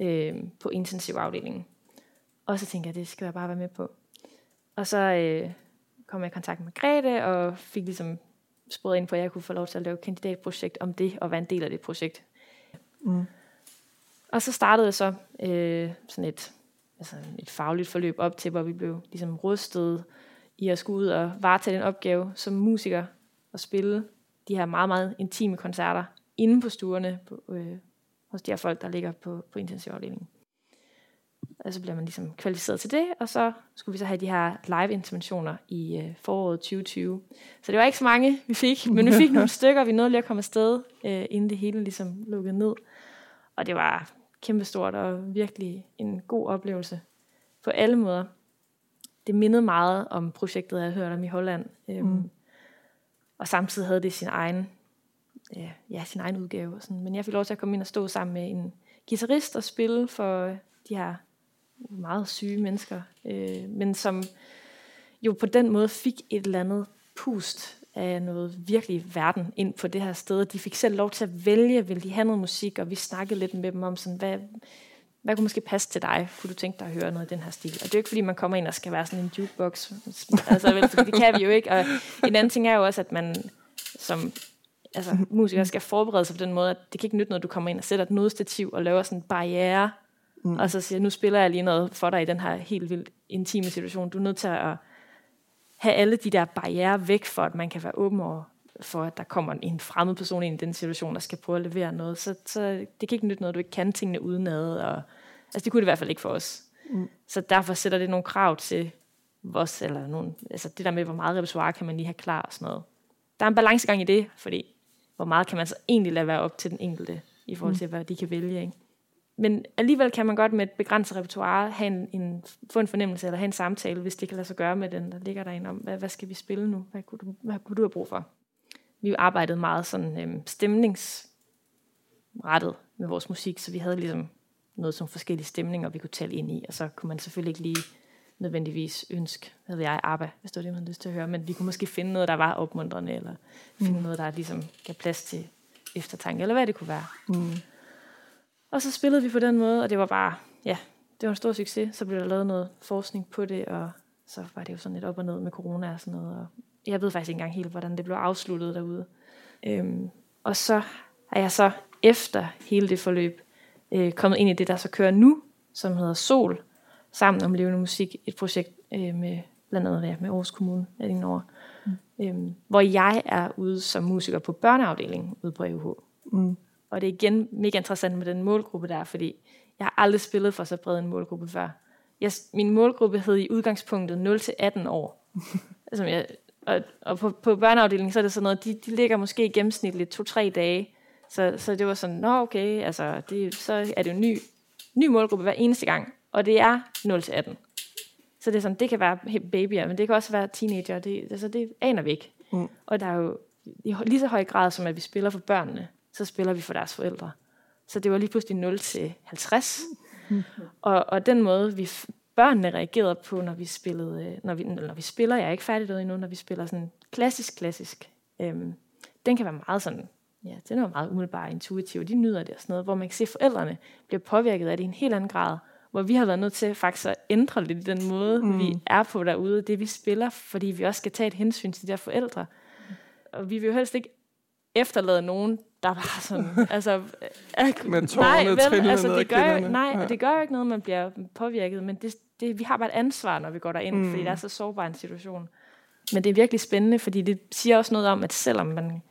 øh, på intensivafdelingen. Og så tænkte jeg, det skal jeg bare være med på. Og så øh, kom jeg i kontakt med Grete, og fik ligesom sporet ind på, at jeg kunne få lov til at lave et kandidatprojekt om det, og være en del af det projekt. Mm. Og så startede jeg så øh, sådan et, altså et fagligt forløb op til, hvor vi blev ligesom rustet i at skulle ud og varetage den opgave som musiker og spille de her meget, meget intime koncerter inde på stuerne på, øh, hos de her folk, der ligger på, på intensivafdelingen. Og så bliver man ligesom kvalificeret til det, og så skulle vi så have de her live-interventioner i øh, foråret 2020. Så det var ikke så mange, vi fik, men vi fik nogle stykker, vi nåede lige at komme afsted, øh, inden det hele ligesom lukkede ned. Og det var kæmpestort og virkelig en god oplevelse på alle måder. Det mindede meget om projektet, jeg havde hørt om i Holland. Øhm, mm. Og samtidig havde det sin egen ja, ja, sin egen udgave. Og sådan. Men jeg fik lov til at komme ind og stå sammen med en guitarist og spille for de her meget syge mennesker, øh, men som jo på den måde fik et eller andet pust af noget virkelig verden ind på det her sted. De fik selv lov til at vælge, vil de have noget musik, og vi snakkede lidt med dem om, sådan, hvad, hvad kunne måske passe til dig? Kunne du tænke dig at høre noget i den her stil? Og det er jo ikke, fordi man kommer ind og skal være sådan en jukebox. Altså, vel, det kan vi jo ikke. Og en anden ting er jo også, at man som altså, musikere skal forberede sig på den måde, at det kan ikke nytte noget, du kommer ind og sætter et nødstativ og laver sådan en barriere, mm. og så siger, nu spiller jeg lige noget for dig i den her helt vildt intime situation. Du er nødt til at have alle de der barriere væk, for at man kan være åben over for, at der kommer en fremmed person ind i den situation, der skal prøve at levere noget. Så, så det kan ikke nytte noget, du ikke kan tingene udenad. Og, altså det kunne det i hvert fald ikke for os. Mm. Så derfor sætter det nogle krav til vores, eller nogle, altså det der med, hvor meget repertoire kan man lige have klar og sådan noget. Der er en balancegang i det, fordi hvor meget kan man så egentlig lade være op til den enkelte, i forhold mm. til, hvad de kan vælge. Ikke? Men alligevel kan man godt med et begrænset repertoire have en, en, få en fornemmelse eller have en samtale, hvis det kan lade sig gøre med den, der ligger derinde om, hvad, hvad skal vi spille nu? Hvad kunne, du, hvad kunne du have brug for? Vi arbejdede meget sådan øhm, stemningsrettet med vores musik, så vi havde ligesom noget som forskellige stemninger, vi kunne tale ind i, og så kunne man selvfølgelig ikke lige nødvendigvis ønske, hvad ved jeg, ABBA, hvis det var det, man havde lyst til at høre, men vi kunne måske finde noget, der var opmuntrende, eller finde mm. noget, der ligesom gav plads til eftertanke, eller hvad det kunne være. Mm. Og så spillede vi på den måde, og det var bare, ja, det var en stor succes. Så blev der lavet noget forskning på det, og så var det jo sådan lidt op og ned med corona og sådan noget. Og jeg ved faktisk ikke engang helt, hvordan det blev afsluttet derude. Øhm, og så er jeg så efter hele det forløb øh, kommet ind i det, der så kører nu, som hedder Sol, sammen om levende musik, et projekt øh, med blandt andet ja, med Aarhus Kommune over, mm. øhm, hvor jeg er ude som musiker på børneafdelingen ude på AUH. Mm. Og det er igen mega interessant med den målgruppe der, fordi jeg har aldrig spillet for så bred en målgruppe før. Jeg, min målgruppe hed i udgangspunktet 0-18 år. altså, jeg, og, og på, på børneafdelingen, så er det sådan noget, de, de ligger måske i gennemsnitligt to-tre dage. Så, så det var sådan, nå okay, altså, det, så er det jo en ny, ny målgruppe hver eneste gang. Og det er 0-18. Så det er sådan, det kan være babyer, men det kan også være teenager. Det, altså, det aner vi ikke. Mm. Og der er jo i lige så høj grad, som at vi spiller for børnene, så spiller vi for deres forældre. Så det var lige pludselig 0 til 50. Mm. Og, og den måde, vi børnene reagerede på, når vi spillede, øh, når vi, når vi spiller, jeg er ikke færdig endnu, når vi spiller sådan klassisk, klassisk, øhm, den kan være meget sådan, ja, den er meget umiddelbart intuitiv, de nyder det og sådan noget, hvor man kan se, at forældrene bliver påvirket af det i en helt anden grad, hvor vi har været nødt til faktisk at ændre lidt den måde, mm. vi er på derude, det vi spiller, fordi vi også skal tage et hensyn til de der forældre. Og vi vil jo helst ikke efterlade nogen, der var sådan, altså... Med tårne nej, vel, altså, det gør jo, nej, ja. det gør jo ikke noget, man bliver påvirket, men det, det, vi har bare et ansvar, når vi går derind, mm. fordi det er så sårbar en situation. Men det er virkelig spændende, fordi det siger også noget om, at selvom man...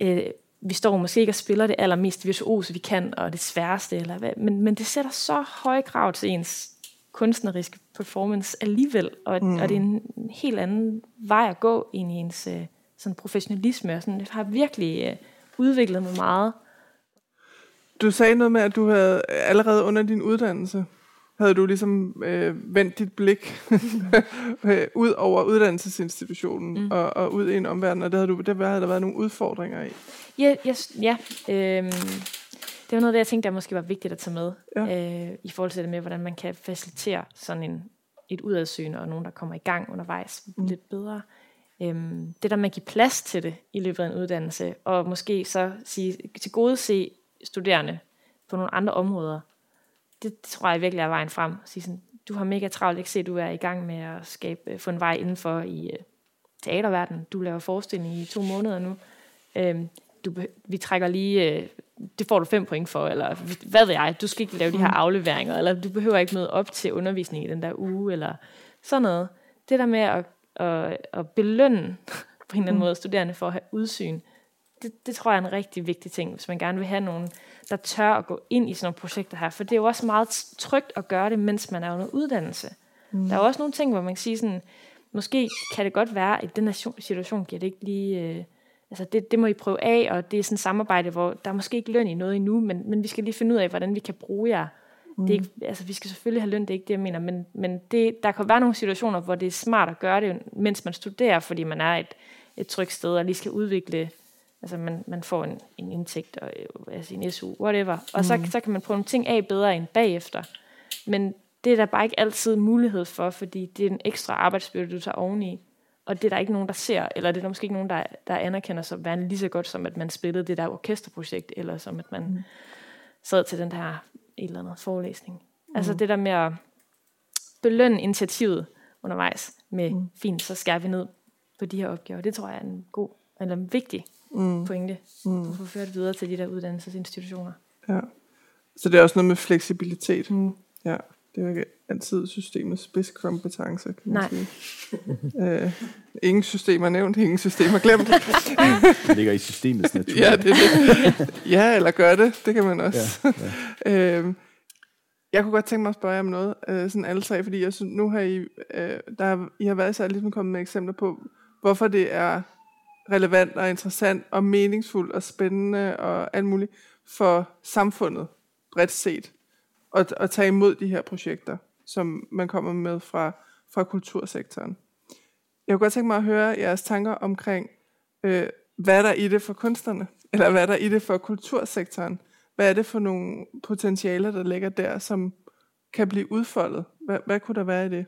Øh, vi står måske ikke og spiller det allermest virtuose, vi kan, og det sværeste, eller hvad, men, men det sætter så høje krav til ens kunstneriske performance alligevel, og, mm. og det er en helt anden vej at gå ind i ens øh, sådan professionalisme, og sådan, det har virkelig øh, udviklet mig meget. Du sagde noget med, at du havde allerede under din uddannelse, havde du ligesom øh, vendt dit blik ud over uddannelsesinstitutionen mm. og, og ud i en omverden, og det havde, du, der havde der været nogle udfordringer i. Ja, yes, ja øh, det var noget af det, jeg tænkte, der måske var vigtigt at tage med, ja. øh, i forhold til det med, hvordan man kan facilitere sådan en, et udadsøgende, og nogen, der kommer i gang undervejs mm. lidt bedre øhm, det der med at give plads til det i løbet af en uddannelse, og måske så sige, til gode se studerende på nogle andre områder, det, det tror jeg virkelig er vejen frem. Sige sådan, du har mega travlt, ikke se, du er i gang med at skabe, få en vej indenfor i uh, teaterverdenen. Du laver forestilling i to måneder nu. Øhm, du, vi trækker lige, uh, det får du fem point for, eller hvad ved jeg, du skal ikke lave de her mm. afleveringer, eller du behøver ikke møde op til undervisning i den der uge, eller sådan noget. Det der med at at, at belønne på en eller anden mm. måde studerende for at have udsyn, det, det tror jeg er en rigtig vigtig ting, hvis man gerne vil have nogen, der tør at gå ind i sådan nogle projekter her. For det er jo også meget trygt at gøre det, mens man er under uddannelse. Mm. Der er også nogle ting, hvor man kan sige sådan, måske kan det godt være, at i den her situation giver det ikke lige... Øh, altså det, det må I prøve af, og det er sådan et samarbejde, hvor der er måske ikke løn i noget endnu, men, men vi skal lige finde ud af, hvordan vi kan bruge jer Mm. Det er ikke, altså, vi skal selvfølgelig have løn, det er ikke det, jeg mener, men, men det, der kan være nogle situationer, hvor det er smart at gøre det, mens man studerer, fordi man er et, et trygt sted, og lige skal udvikle, altså man, man får en, en indtægt, og, altså en SU, whatever, og mm. så, så kan man prøve nogle ting af bedre end bagefter. Men det er der bare ikke altid mulighed for, fordi det er en ekstra arbejdsbyrde, du tager oveni. Og det er der ikke nogen, der ser, eller det er der måske ikke nogen, der, der anerkender som værende lige så godt, som at man spillede det der orkesterprojekt, eller som at man mm. sad til den der et eller andet forelæsning. Mm. Altså det der med at belønne initiativet undervejs med, mm. fint, så skærer vi ned på de her opgaver. Det tror jeg er en god, eller en vigtig mm. pointe, mm. at få ført videre til de der uddannelsesinstitutioner. Ja. Så det er også noget med fleksibilitet. Mm. Ja, det er jo ikke altid systemets spidskompetence, kan man Nej. sige. uh, ingen systemer nævnt, ingen systemer glemt. det ligger i systemets natur. ja, det det. Ja, eller gør det. Det kan man også. Ja, ja. uh, jeg kunne godt tænke mig at spørge om noget, uh, sådan alle tre, fordi jeg synes, nu har I, uh, der har, I har været så ligesom kommet med eksempler på, hvorfor det er relevant og interessant og meningsfuldt og spændende og alt muligt for samfundet bredt set at, at tage imod de her projekter, som man kommer med fra, fra kultursektoren. Jeg kunne godt tænke mig at høre jeres tanker omkring, øh, hvad er der i det for kunstnerne, eller hvad er der i det for kultursektoren? Hvad er det for nogle potentialer, der ligger der, som kan blive udfoldet? Hvad, hvad kunne der være i det?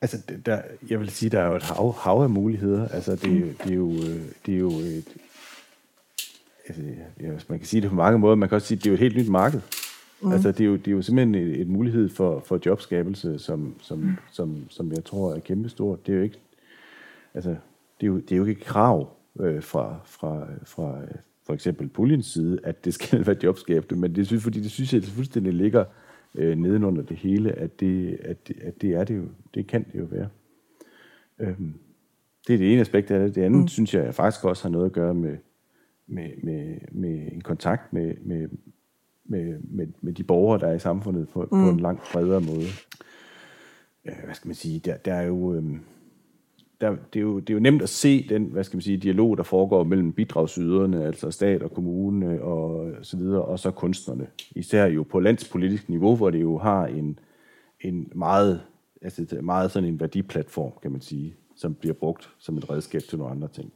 Altså, der, jeg vil sige, der er jo et hav, hav af muligheder. Altså, det, det, er jo, øh, det er jo et... Altså, ja, man kan sige det på mange måder. Man kan også sige, at det er jo et helt nyt marked. Mm. Altså, det er jo, det er jo simpelthen et, et mulighed for, for jobskabelse, som, som, mm. som, som jeg tror er kæmpestort. Det er jo ikke... Altså, det er jo, det er jo ikke et krav øh, fra, fra, fra for eksempel puljens side, at det skal være jobskabende, men det er fordi det synes jeg, det fuldstændig ligger øh, nedenunder det hele, at det, at, det, at det er det jo, det kan det jo være. Øhm, det er det ene aspekt af det. Det andet, mm. synes jeg, faktisk også har noget at gøre med, med, med, med en kontakt med, med, med, med, med de borgere, der er i samfundet på, mm. på en langt bredere måde. Øh, hvad skal man sige? Der, der er jo... Øh, der, det, er jo, det er jo nemt at se den, hvad skal man sige, dialog, der foregår mellem bidragsyderne, altså stat og kommune og så videre, og så kunstnerne. Især jo på landspolitisk niveau, hvor det jo har en, en meget, altså meget sådan en værdiplatform, kan man sige, som bliver brugt som et redskab til nogle andre ting.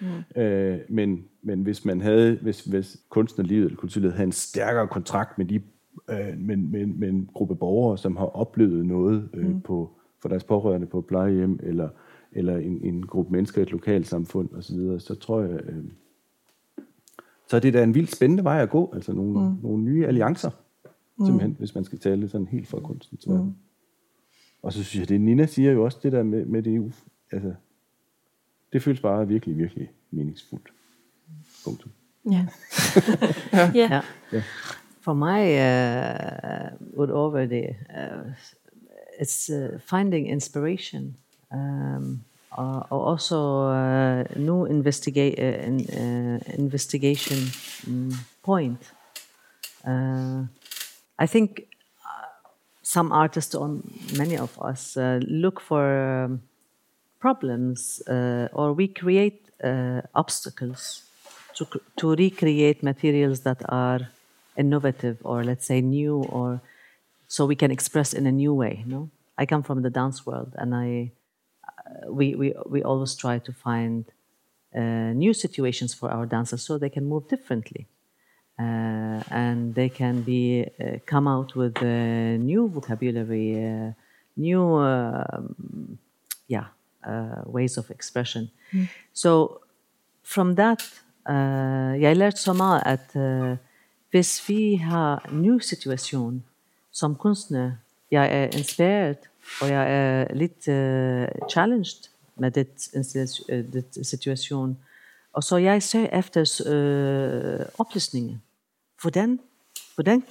Mm. Øh, men, men hvis man havde, hvis, hvis kunstnerlivet eller kulturlivet havde en stærkere kontrakt med de øh, med, med, med en gruppe borgere, som har oplevet noget øh, mm. på, for deres pårørende på et plejehjem, eller eller en, en gruppe mennesker i et lokalsamfund osv., så, videre, så tror jeg, øh, så er det da en vildt spændende vej at gå, altså nogle, mm. nogle nye alliancer, mm. simpelthen, hvis man skal tale sådan helt fra kunsten til mm. Og så synes jeg, det Nina siger jo også, det der med, med det, altså, det føles bare virkelig, virkelig meningsfuldt. Punktum. Ja. ja. ja. ja. For mig, uh, over det, uh, it's uh, finding inspiration Um, uh, also uh, new investigate uh, investigation um, point. I think some artists or many of us look for um, problems or we create obstacles to, to recreate materials that are innovative or let's say new or so we can express in a new way no i come from the dance world and i we, we, we always try to find uh, new situations for our dancers so they can move differently. Uh, and they can be uh, come out with new vocabulary, uh, new um, yeah uh, ways of expression. Mm. So from that, uh, jeg lærte så meget, at uh, hvis vi har ny situation som kunstner, jeg er inspireret og jeg er lidt uh, challenged med det, uh, det situation. Og så jeg søger efter uh, oplysninger. Hvordan, hvordan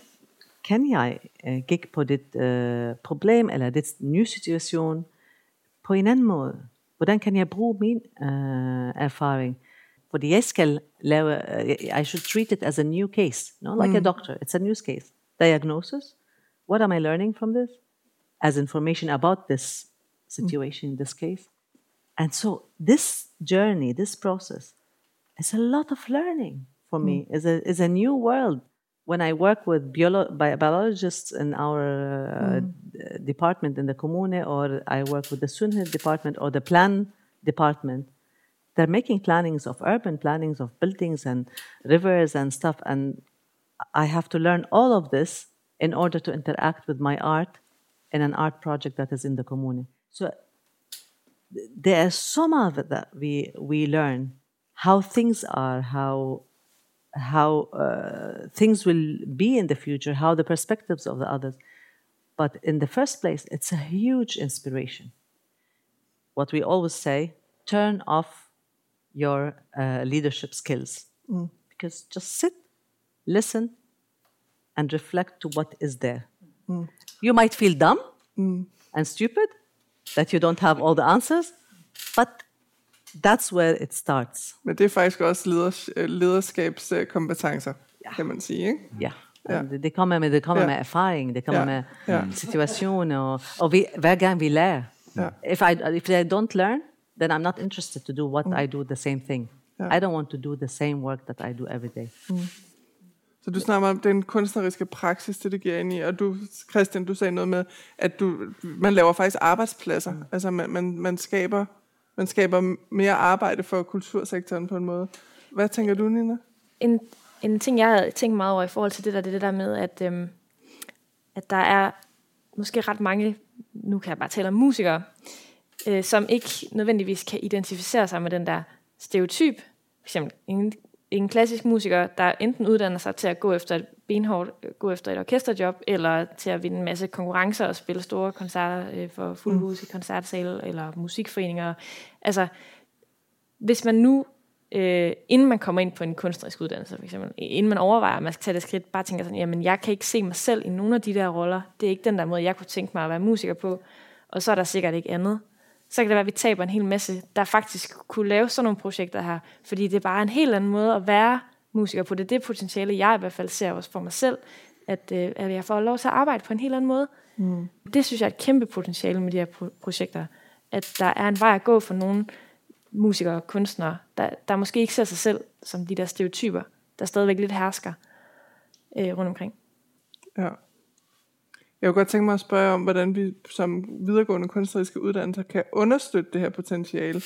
kan jeg uh, kigge på det uh, problem eller det nye situation på en anden måde? Hvordan kan jeg bruge min uh, erfaring? Fordi jeg skal lave, uh, I should treat it as a new case, no? like mm. a doctor. It's a new case. Diagnosis. What am I learning from this? as information about this situation, mm. this case. And so this journey, this process, is a lot of learning for mm. me. is a is a new world. When I work with biolo- biologists in our uh, mm. department in the commune, or I work with the Sunhid department or the plan department, they're making plannings of urban plannings of buildings and rivers and stuff. And I have to learn all of this in order to interact with my art in an art project that is in the commune. So there is so much that we we learn how things are, how how uh, things will be in the future, how the perspectives of the others. But in the first place, it's a huge inspiration. What we always say: turn off your uh, leadership skills mm. because just sit, listen, and reflect to what is there. Mm. You might feel dumb mm. and stupid, that you don't have all the answers, but that's where it starts. Men det er faktisk også leders, lederskabskompetencer, ja. kan man sige, ikke? Ja. Ja. Det, det kommer med, det kommer ja. med erfaring, det kommer ja. med ja. situationer, og, og vi, hver gang vi lærer. Ja. If, I, if I don't learn, then I'm not interested to do what mm. I do the same thing. Ja. I don't want to do the same work that I do every day. Mm. Så du snakker om den kunstneriske praksis, det det giver ind i, og du, Christian, du sagde noget med, at du, man laver faktisk arbejdspladser. Mm. Altså man, man, man, skaber, man skaber mere arbejde for kultursektoren på en måde. Hvad tænker du, Nina? En, en ting, jeg havde tænkt meget over i forhold til det der, det, det der med, at, øhm, at der er måske ret mange, nu kan jeg bare tale om musikere, øh, som ikke nødvendigvis kan identificere sig med den der stereotyp. For eksempel en, en klassisk musiker, der enten uddanner sig til at gå efter et benhårdt, gå efter et orkesterjob, eller til at vinde en masse konkurrencer og spille store koncerter øh, for fuld hus i koncertsale, eller musikforeninger. Altså, hvis man nu øh, inden man kommer ind på en kunstnerisk uddannelse, for eksempel, inden man overvejer, at man skal tage det skridt, bare tænker sådan, jamen jeg kan ikke se mig selv i nogle af de der roller. Det er ikke den der måde, jeg kunne tænke mig at være musiker på. Og så er der sikkert ikke andet. Så kan det være, at vi taber en hel masse, der faktisk kunne lave sådan nogle projekter her. Fordi det er bare en helt anden måde at være musiker på. Det er det potentiale, jeg i hvert fald ser også for mig selv, at, øh, at jeg får lov til at arbejde på en helt anden måde. Mm. Det synes jeg er et kæmpe potentiale med de her pro- projekter. At der er en vej at gå for nogen, musikere og kunstnere, der, der måske ikke ser sig selv som de der stereotyper, der stadigvæk lidt hersker øh, rundt omkring. Ja. Jeg kunne godt tænke mig at spørge om, hvordan vi som videregående kunstneriske uddannelser kan understøtte det her potentiale.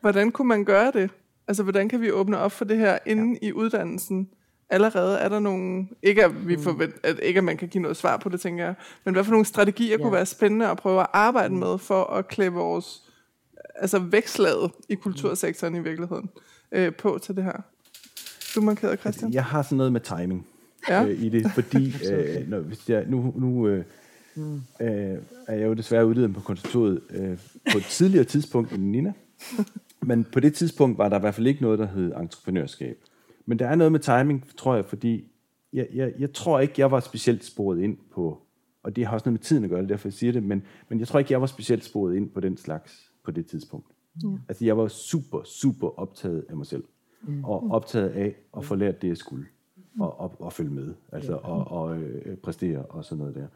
Hvordan kunne man gøre det? Altså, hvordan kan vi åbne op for det her inden ja. i uddannelsen? Allerede er der nogle, ikke at, vi mm. forvent, at, ikke at man kan give noget svar på det, tænker jeg, men hvad for nogle strategier ja. kunne være spændende at prøve at arbejde mm. med for at klæde vores altså vækslaget i kultursektoren i virkeligheden øh, på til det her. Du markerede, Christian? Jeg har sådan noget med timing ja. øh, i det, fordi øh, når, hvis jeg, nu, nu øh, mm. øh, er jeg jo desværre uddannet på konservatoriet øh, på et tidligere tidspunkt end Nina. Men på det tidspunkt var der i hvert fald ikke noget, der hed entreprenørskab. Men der er noget med timing, tror jeg, fordi jeg, jeg, jeg tror ikke, jeg var specielt sporet ind på, og det har også noget med tiden at gøre, derfor jeg siger det, men, men jeg tror ikke, jeg var specielt sporet ind på den slags på det tidspunkt. Ja. Altså jeg var super, super optaget af mig selv. Mm. Og optaget af at få lært det, jeg skulle. Og, og, og følge med. Altså ja. og, og øh, præstere og sådan noget der.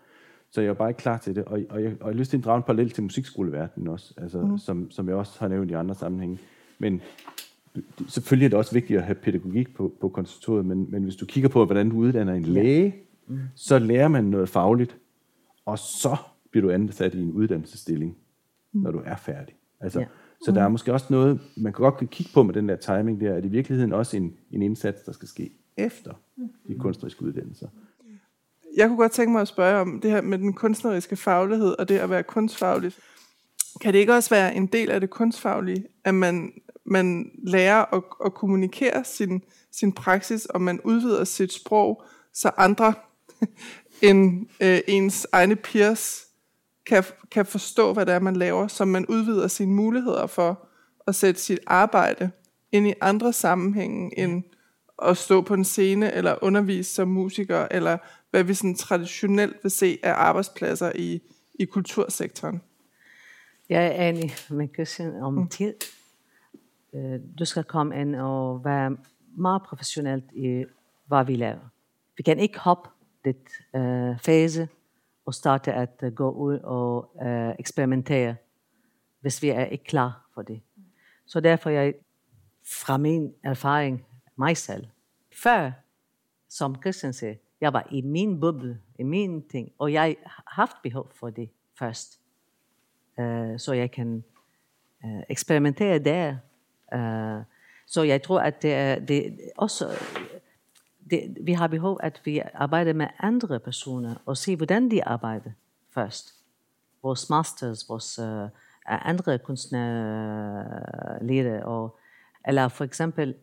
Så jeg var bare ikke klar til det. Og, og, jeg, og jeg har lyst til at drage en parallel til musikskoleverdenen også. Altså, mm. som, som jeg også har nævnt i andre sammenhænge. Men selvfølgelig er det også vigtigt at have pædagogik på, på konservatoriet, men, men hvis du kigger på, hvordan du uddanner en læge, mm. så lærer man noget fagligt, og så bliver du ansat i en uddannelsesstilling, mm. når du er færdig. Altså, ja. Så mm. der er måske også noget, man kan godt kigge på med den der timing der, at i virkeligheden også en, en indsats, der skal ske efter de kunstneriske uddannelser. Jeg kunne godt tænke mig at spørge om det her med den kunstneriske faglighed og det at være kunstfaglig. Kan det ikke også være en del af det kunstfaglige, at man, man lærer at, at kommunikere sin, sin praksis, og man udvider sit sprog, så andre end øh, ens egne peers kan, kan forstå, hvad det er, man laver, så man udvider sine muligheder for at sætte sit arbejde ind i andre sammenhænge end at stå på en scene eller undervise som musiker, eller hvad vi sådan traditionelt vil se af arbejdspladser i, i kultursektoren. Jeg er enig med Christian om mm. tid. Øh, du skal komme ind og være meget professionelt i, hvad vi laver. Vi kan ikke hoppe det uh, fase og starte at gå ud og uh, eksperimentere, hvis vi er ikke klar for det. Så derfor jeg fra min erfaring, mig selv, før, som Christian siger, jeg var i min boble, i min ting, og jeg har haft behov for det først. Uh, så jeg kan uh, eksperimentere der. Uh, så jeg tror, at det er det også det, vi har behov, at vi arbejder med andre personer og se, hvordan de arbejder først. Vores masters, vores uh, andre kunstnerledere. Og, eller for eksempel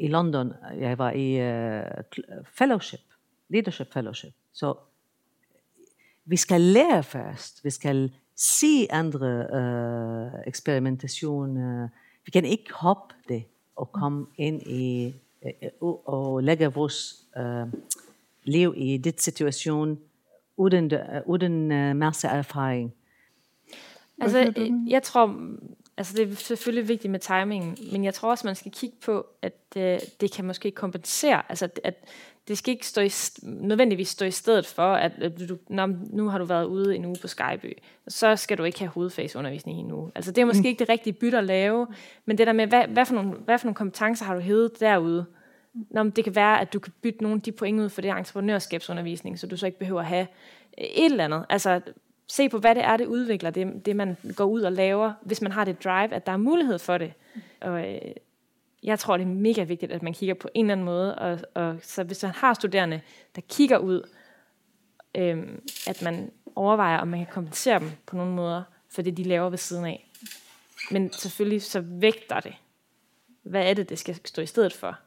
i London, jeg var i uh, fellowship, leadership fellowship. Så vi skal lære først. Vi skal se andre uh, eksperimentationer. Vi kan ikke hoppe det og komme ind i og lægge vores uh, liv i dit situation uden, uden uh, masse erfaring. Altså, jeg tror, altså det er selvfølgelig vigtigt med timingen, men jeg tror også, man skal kigge på, at det, det kan måske kompensere, altså at det skal ikke stå i, nødvendigvis stå i stedet for, at du, når, nu har du været ude en uge på Skyby, så skal du ikke have hovedfaseundervisning i en uge. Altså det er måske mm. ikke det rigtige bytte at lave, men det der med, hvad, hvad, for nogle, hvad for nogle kompetencer har du hævet derude, Nå, men det kan være, at du kan bytte nogle af de point ud for det entreprenørskabsundervisning, så du så ikke behøver at have et eller andet. Altså, se på, hvad det er, det udvikler, det, det man går ud og laver, hvis man har det drive, at der er mulighed for det. Og øh, jeg tror, det er mega vigtigt, at man kigger på en eller anden måde, og, og så hvis man har studerende, der kigger ud, øh, at man overvejer, om man kan kompensere dem på nogle måder, for det, de laver ved siden af. Men selvfølgelig så vægter det. Hvad er det, det skal stå i stedet for?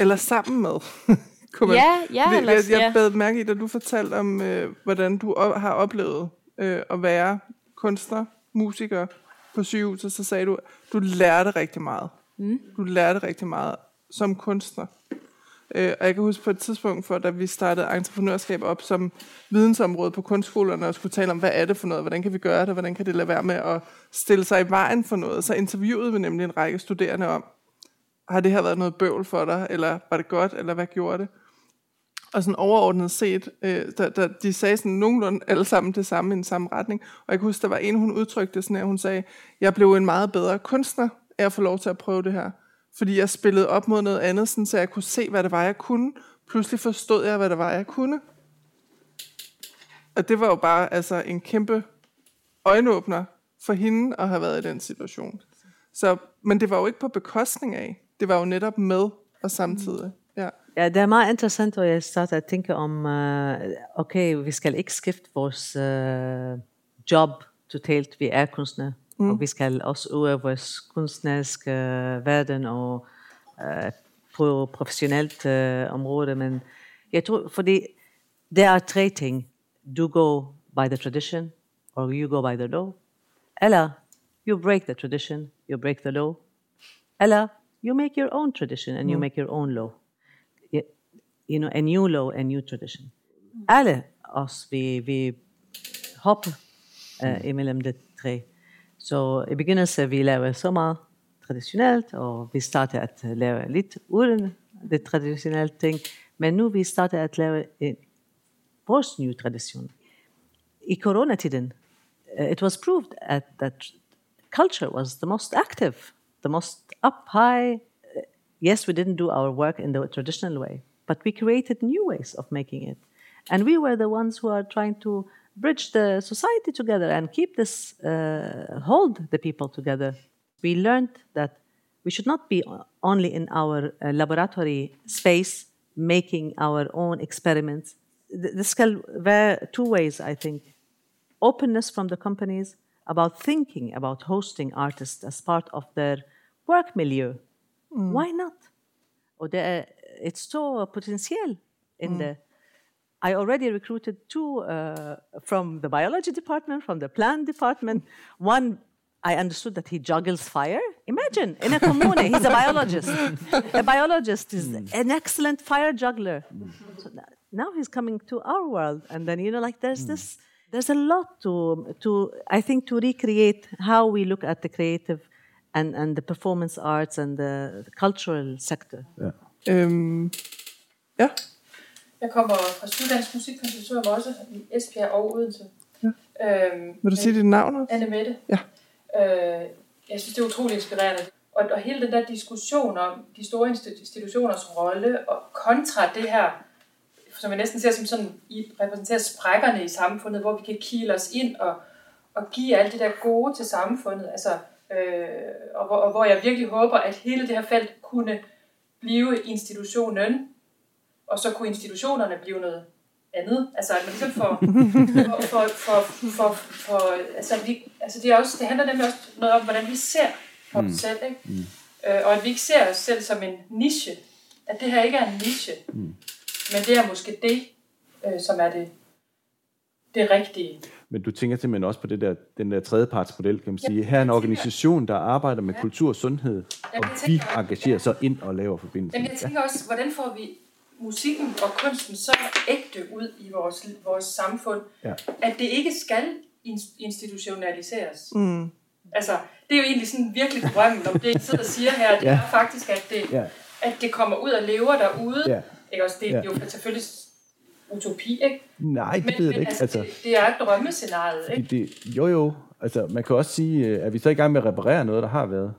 Eller sammen med. man, ja, ja. Det, ellers, jeg, jeg bad mærke i, da du fortalte om, øh, hvordan du op, har oplevet øh, at være kunstner, musiker på sygehuset, så sagde du, du lærte rigtig meget. Mm. Du lærte rigtig meget som kunstner. Øh, og jeg kan huske på et tidspunkt, for da vi startede entreprenørskab op som vidensområde på kunstskolerne, og skulle tale om, hvad er det for noget, hvordan kan vi gøre det, hvordan kan det lade være med at stille sig i vejen for noget, så interviewede vi nemlig en række studerende om, har det her været noget bøvl for dig, eller var det godt, eller hvad gjorde det? Og sådan overordnet set, øh, der, der, de sagde sådan nogenlunde alle sammen det samme i den samme retning. Og jeg kan huske, der var en, hun udtrykte sådan, at hun sagde, jeg blev en meget bedre kunstner af at få lov til at prøve det her. Fordi jeg spillede op mod noget andet, sådan, så jeg kunne se, hvad det var, jeg kunne. Pludselig forstod jeg, hvad det var, jeg kunne. Og det var jo bare altså, en kæmpe øjenåbner for hende at have været i den situation. Så, men det var jo ikke på bekostning af. Det var jo netop med og samtidig. Mm. Ja, det er meget interessant, og jeg starter at tænke om, uh, okay, vi skal ikke skifte vores uh, job totalt. Vi er kunstnere, mm. og vi skal også øve vores kunstneriske uh, verden og uh, på professionelt uh, område. Men jeg tror, fordi der er tre ting. Du går by the tradition, or you go by the law. Eller you break the tradition, you break the law. Eller you make your own tradition and mm. you make your own law you know, a new law, a new tradition. Alle os, vi, vi hopper uh, imellem de tre. Så i begyndelsen vi laver så meget traditionelt, og vi starter at lave lidt uden det traditionelle ting, men nu vi starter at lave en vores nye tradition. I coronatiden, uh, it was proved at, that culture was the most active, the most up high. Yes, we didn't do our work in the traditional way, but we created new ways of making it. And we were the ones who are trying to bridge the society together and keep this, uh, hold the people together. We learned that we should not be only in our uh, laboratory space making our own experiments. This can vary two ways, I think. Openness from the companies about thinking about hosting artists as part of their work milieu. Mm. Why not? Or the, it's so potential in mm. the I already recruited two uh, from the biology department, from the plant department. One, I understood that he juggles fire. Imagine, in a commune, he's a biologist. a biologist is mm. an excellent fire juggler. Mm. So now he's coming to our world. And then, you know, like there's mm. this, there's a lot to, to, I think, to recreate how we look at the creative and, and the performance arts and the, the cultural sector. Yeah. Øhm, ja. Jeg kommer fra Syddansk Musikkonservatorium også, i Esbjerg og Odense. Ja. Øhm, Vil du sige dit navn også? Anne Mette. Ja. Øh, jeg synes, det er utroligt inspirerende. Og, og hele den der diskussion om de store institutioners rolle, og kontra det her, som jeg næsten ser som sådan, I repræsenterer sprækkerne i samfundet, hvor vi kan kile os ind og, og give alt det der gode til samfundet. Altså, øh, og, hvor, og hvor jeg virkelig håber, at hele det her felt kunne blive institutionen, og så kunne institutionerne blive noget andet. Altså, at man ligesom får, for, for, for, for, for, altså, vi, altså det, er også, det handler nemlig også noget om, hvordan vi ser på mm. os selv, ikke? Mm. Øh, og at vi ikke ser os selv som en niche. At det her ikke er en niche, mm. men det er måske det, øh, som er det, det rigtige. Men du tænker simpelthen også på det der, den der tredjepartsmodel, kan man sige. Ja, Her er en organisation, der arbejder med ja. kultur og sundhed, Jamen, og vi engagerer sig ind og laver forbindelser. Men jeg tænker også, hvordan får vi musikken og kunsten så ægte ud i vores, vores samfund, ja. at det ikke skal institutionaliseres. Mm. Altså, det er jo egentlig sådan virkelig drømmen, om det, jeg sidder og siger her, det ja. er faktisk, at det, ja. at det kommer ud og lever derude. Ja. Ikke også, det er ja. jo selvfølgelig utopi, ikke? Nej, det men, ved jeg ikke. Altså, altså, det, det er drømmescenariet, ikke? Det, jo, jo. Altså, man kan også sige, at vi så er i gang med at reparere noget, der har været.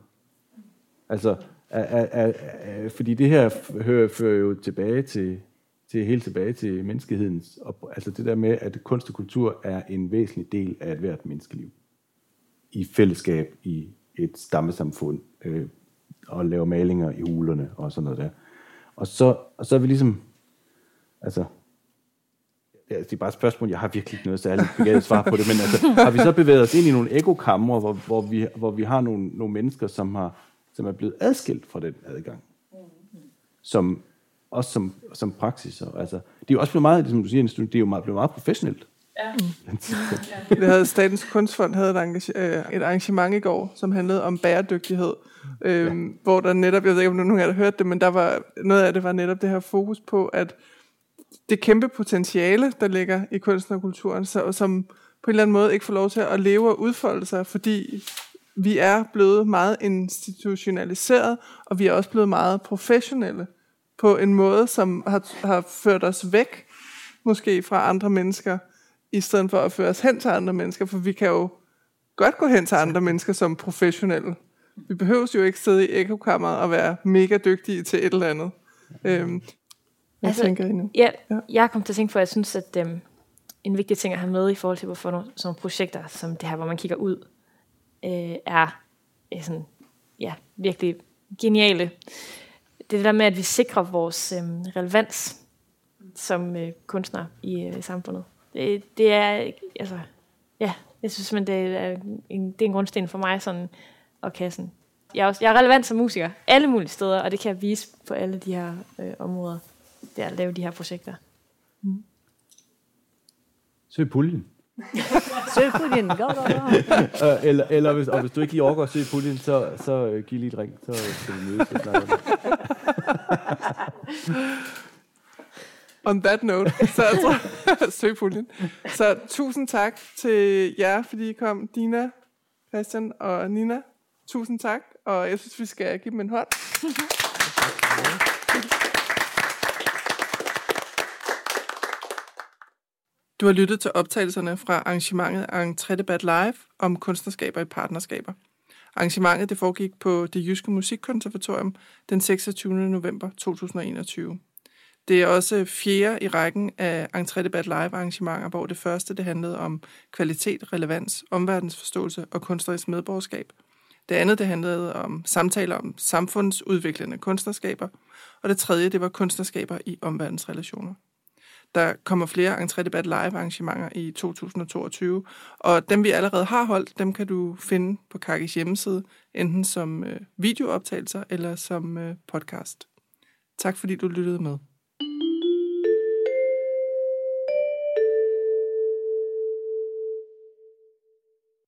Altså, er, er, er, fordi det her hører, fører jo tilbage til, til helt tilbage til menneskehedens, op, altså det der med, at kunst og kultur er en væsentlig del af et hvert menneskeliv. I fællesskab, i et stammesamfund, øh, og lave malinger i hulerne og sådan noget der. Og så, og så er vi ligesom, altså, det er bare et spørgsmål, jeg har virkelig ikke noget særligt begavet svar på det, men altså, har vi så bevæget os ind i nogle ekokamre, hvor, hvor, vi, hvor vi har nogle, nogle mennesker, som, har, som er blevet adskilt fra den adgang? Som, også som, som praksis. Og, altså, det er jo også blevet meget, som du siger, det er jo meget, blevet meget professionelt. Ja. det havde Statens Kunstfond havde et, engage, øh, et arrangement i går, som handlede om bæredygtighed, øh, ja. hvor der netop, jeg ved ikke, om nogen af jer har hørt det, men der var, noget af det var netop det her fokus på, at det kæmpe potentiale, der ligger i kunsten og kulturen, så, som på en eller anden måde ikke får lov til at leve og udfolde sig, fordi vi er blevet meget institutionaliseret, og vi er også blevet meget professionelle på en måde, som har, har ført os væk måske fra andre mennesker, i stedet for at føre os hen til andre mennesker, for vi kan jo godt gå hen til andre mennesker som professionelle. Vi behøver jo ikke sidde i ekokammeret og være mega dygtige til et eller andet. Øhm, hvad altså, tænker I nu? Ja, ja. Jeg kom til at tænke på, at jeg synes, at øhm, en vigtig ting at have med i forhold til, hvorfor nogle, sådan nogle projekter som det her, hvor man kigger ud, øh, er øh, sådan, ja, virkelig geniale. Det er det der med, at vi sikrer vores øh, relevans som øh, kunstner i øh, samfundet. Det, det er, altså, ja, jeg synes simpelthen, det er en, det er en grundsten for mig sådan, kan sådan, jeg er, også, jeg er relevant som musiker alle mulige steder, og det kan jeg vise på alle de her øh, områder det er at lave de her projekter. Mm. Søg puljen. søg puljen, go, go, go. uh, eller, eller hvis, og hvis du ikke lige orker at søge puljen, så, så uh, giv lige et ring, så skal vi mødes og snakke On that note, så jeg tror, søg puljen. Så tusind tak til jer, fordi I kom, Dina, Christian og Nina. Tusind tak, og jeg synes, vi skal give dem en hånd. Du har lyttet til optagelserne fra arrangementet Entré Debat Live om kunstnerskaber i partnerskaber. Arrangementet det foregik på det Jyske Musikkonservatorium den 26. november 2021. Det er også fjerde i rækken af Entré Debat Live arrangementer, hvor det første det handlede om kvalitet, relevans, omverdensforståelse og kunstnerisk medborgerskab. Det andet det handlede om samtaler om samfundsudviklende kunstnerskaber, og det tredje det var kunstnerskaber i omverdensrelationer. Der kommer flere Entré Debat Live arrangementer i 2022, og dem vi allerede har holdt, dem kan du finde på Kakis hjemmeside, enten som øh, videooptagelser eller som øh, podcast. Tak fordi du lyttede med.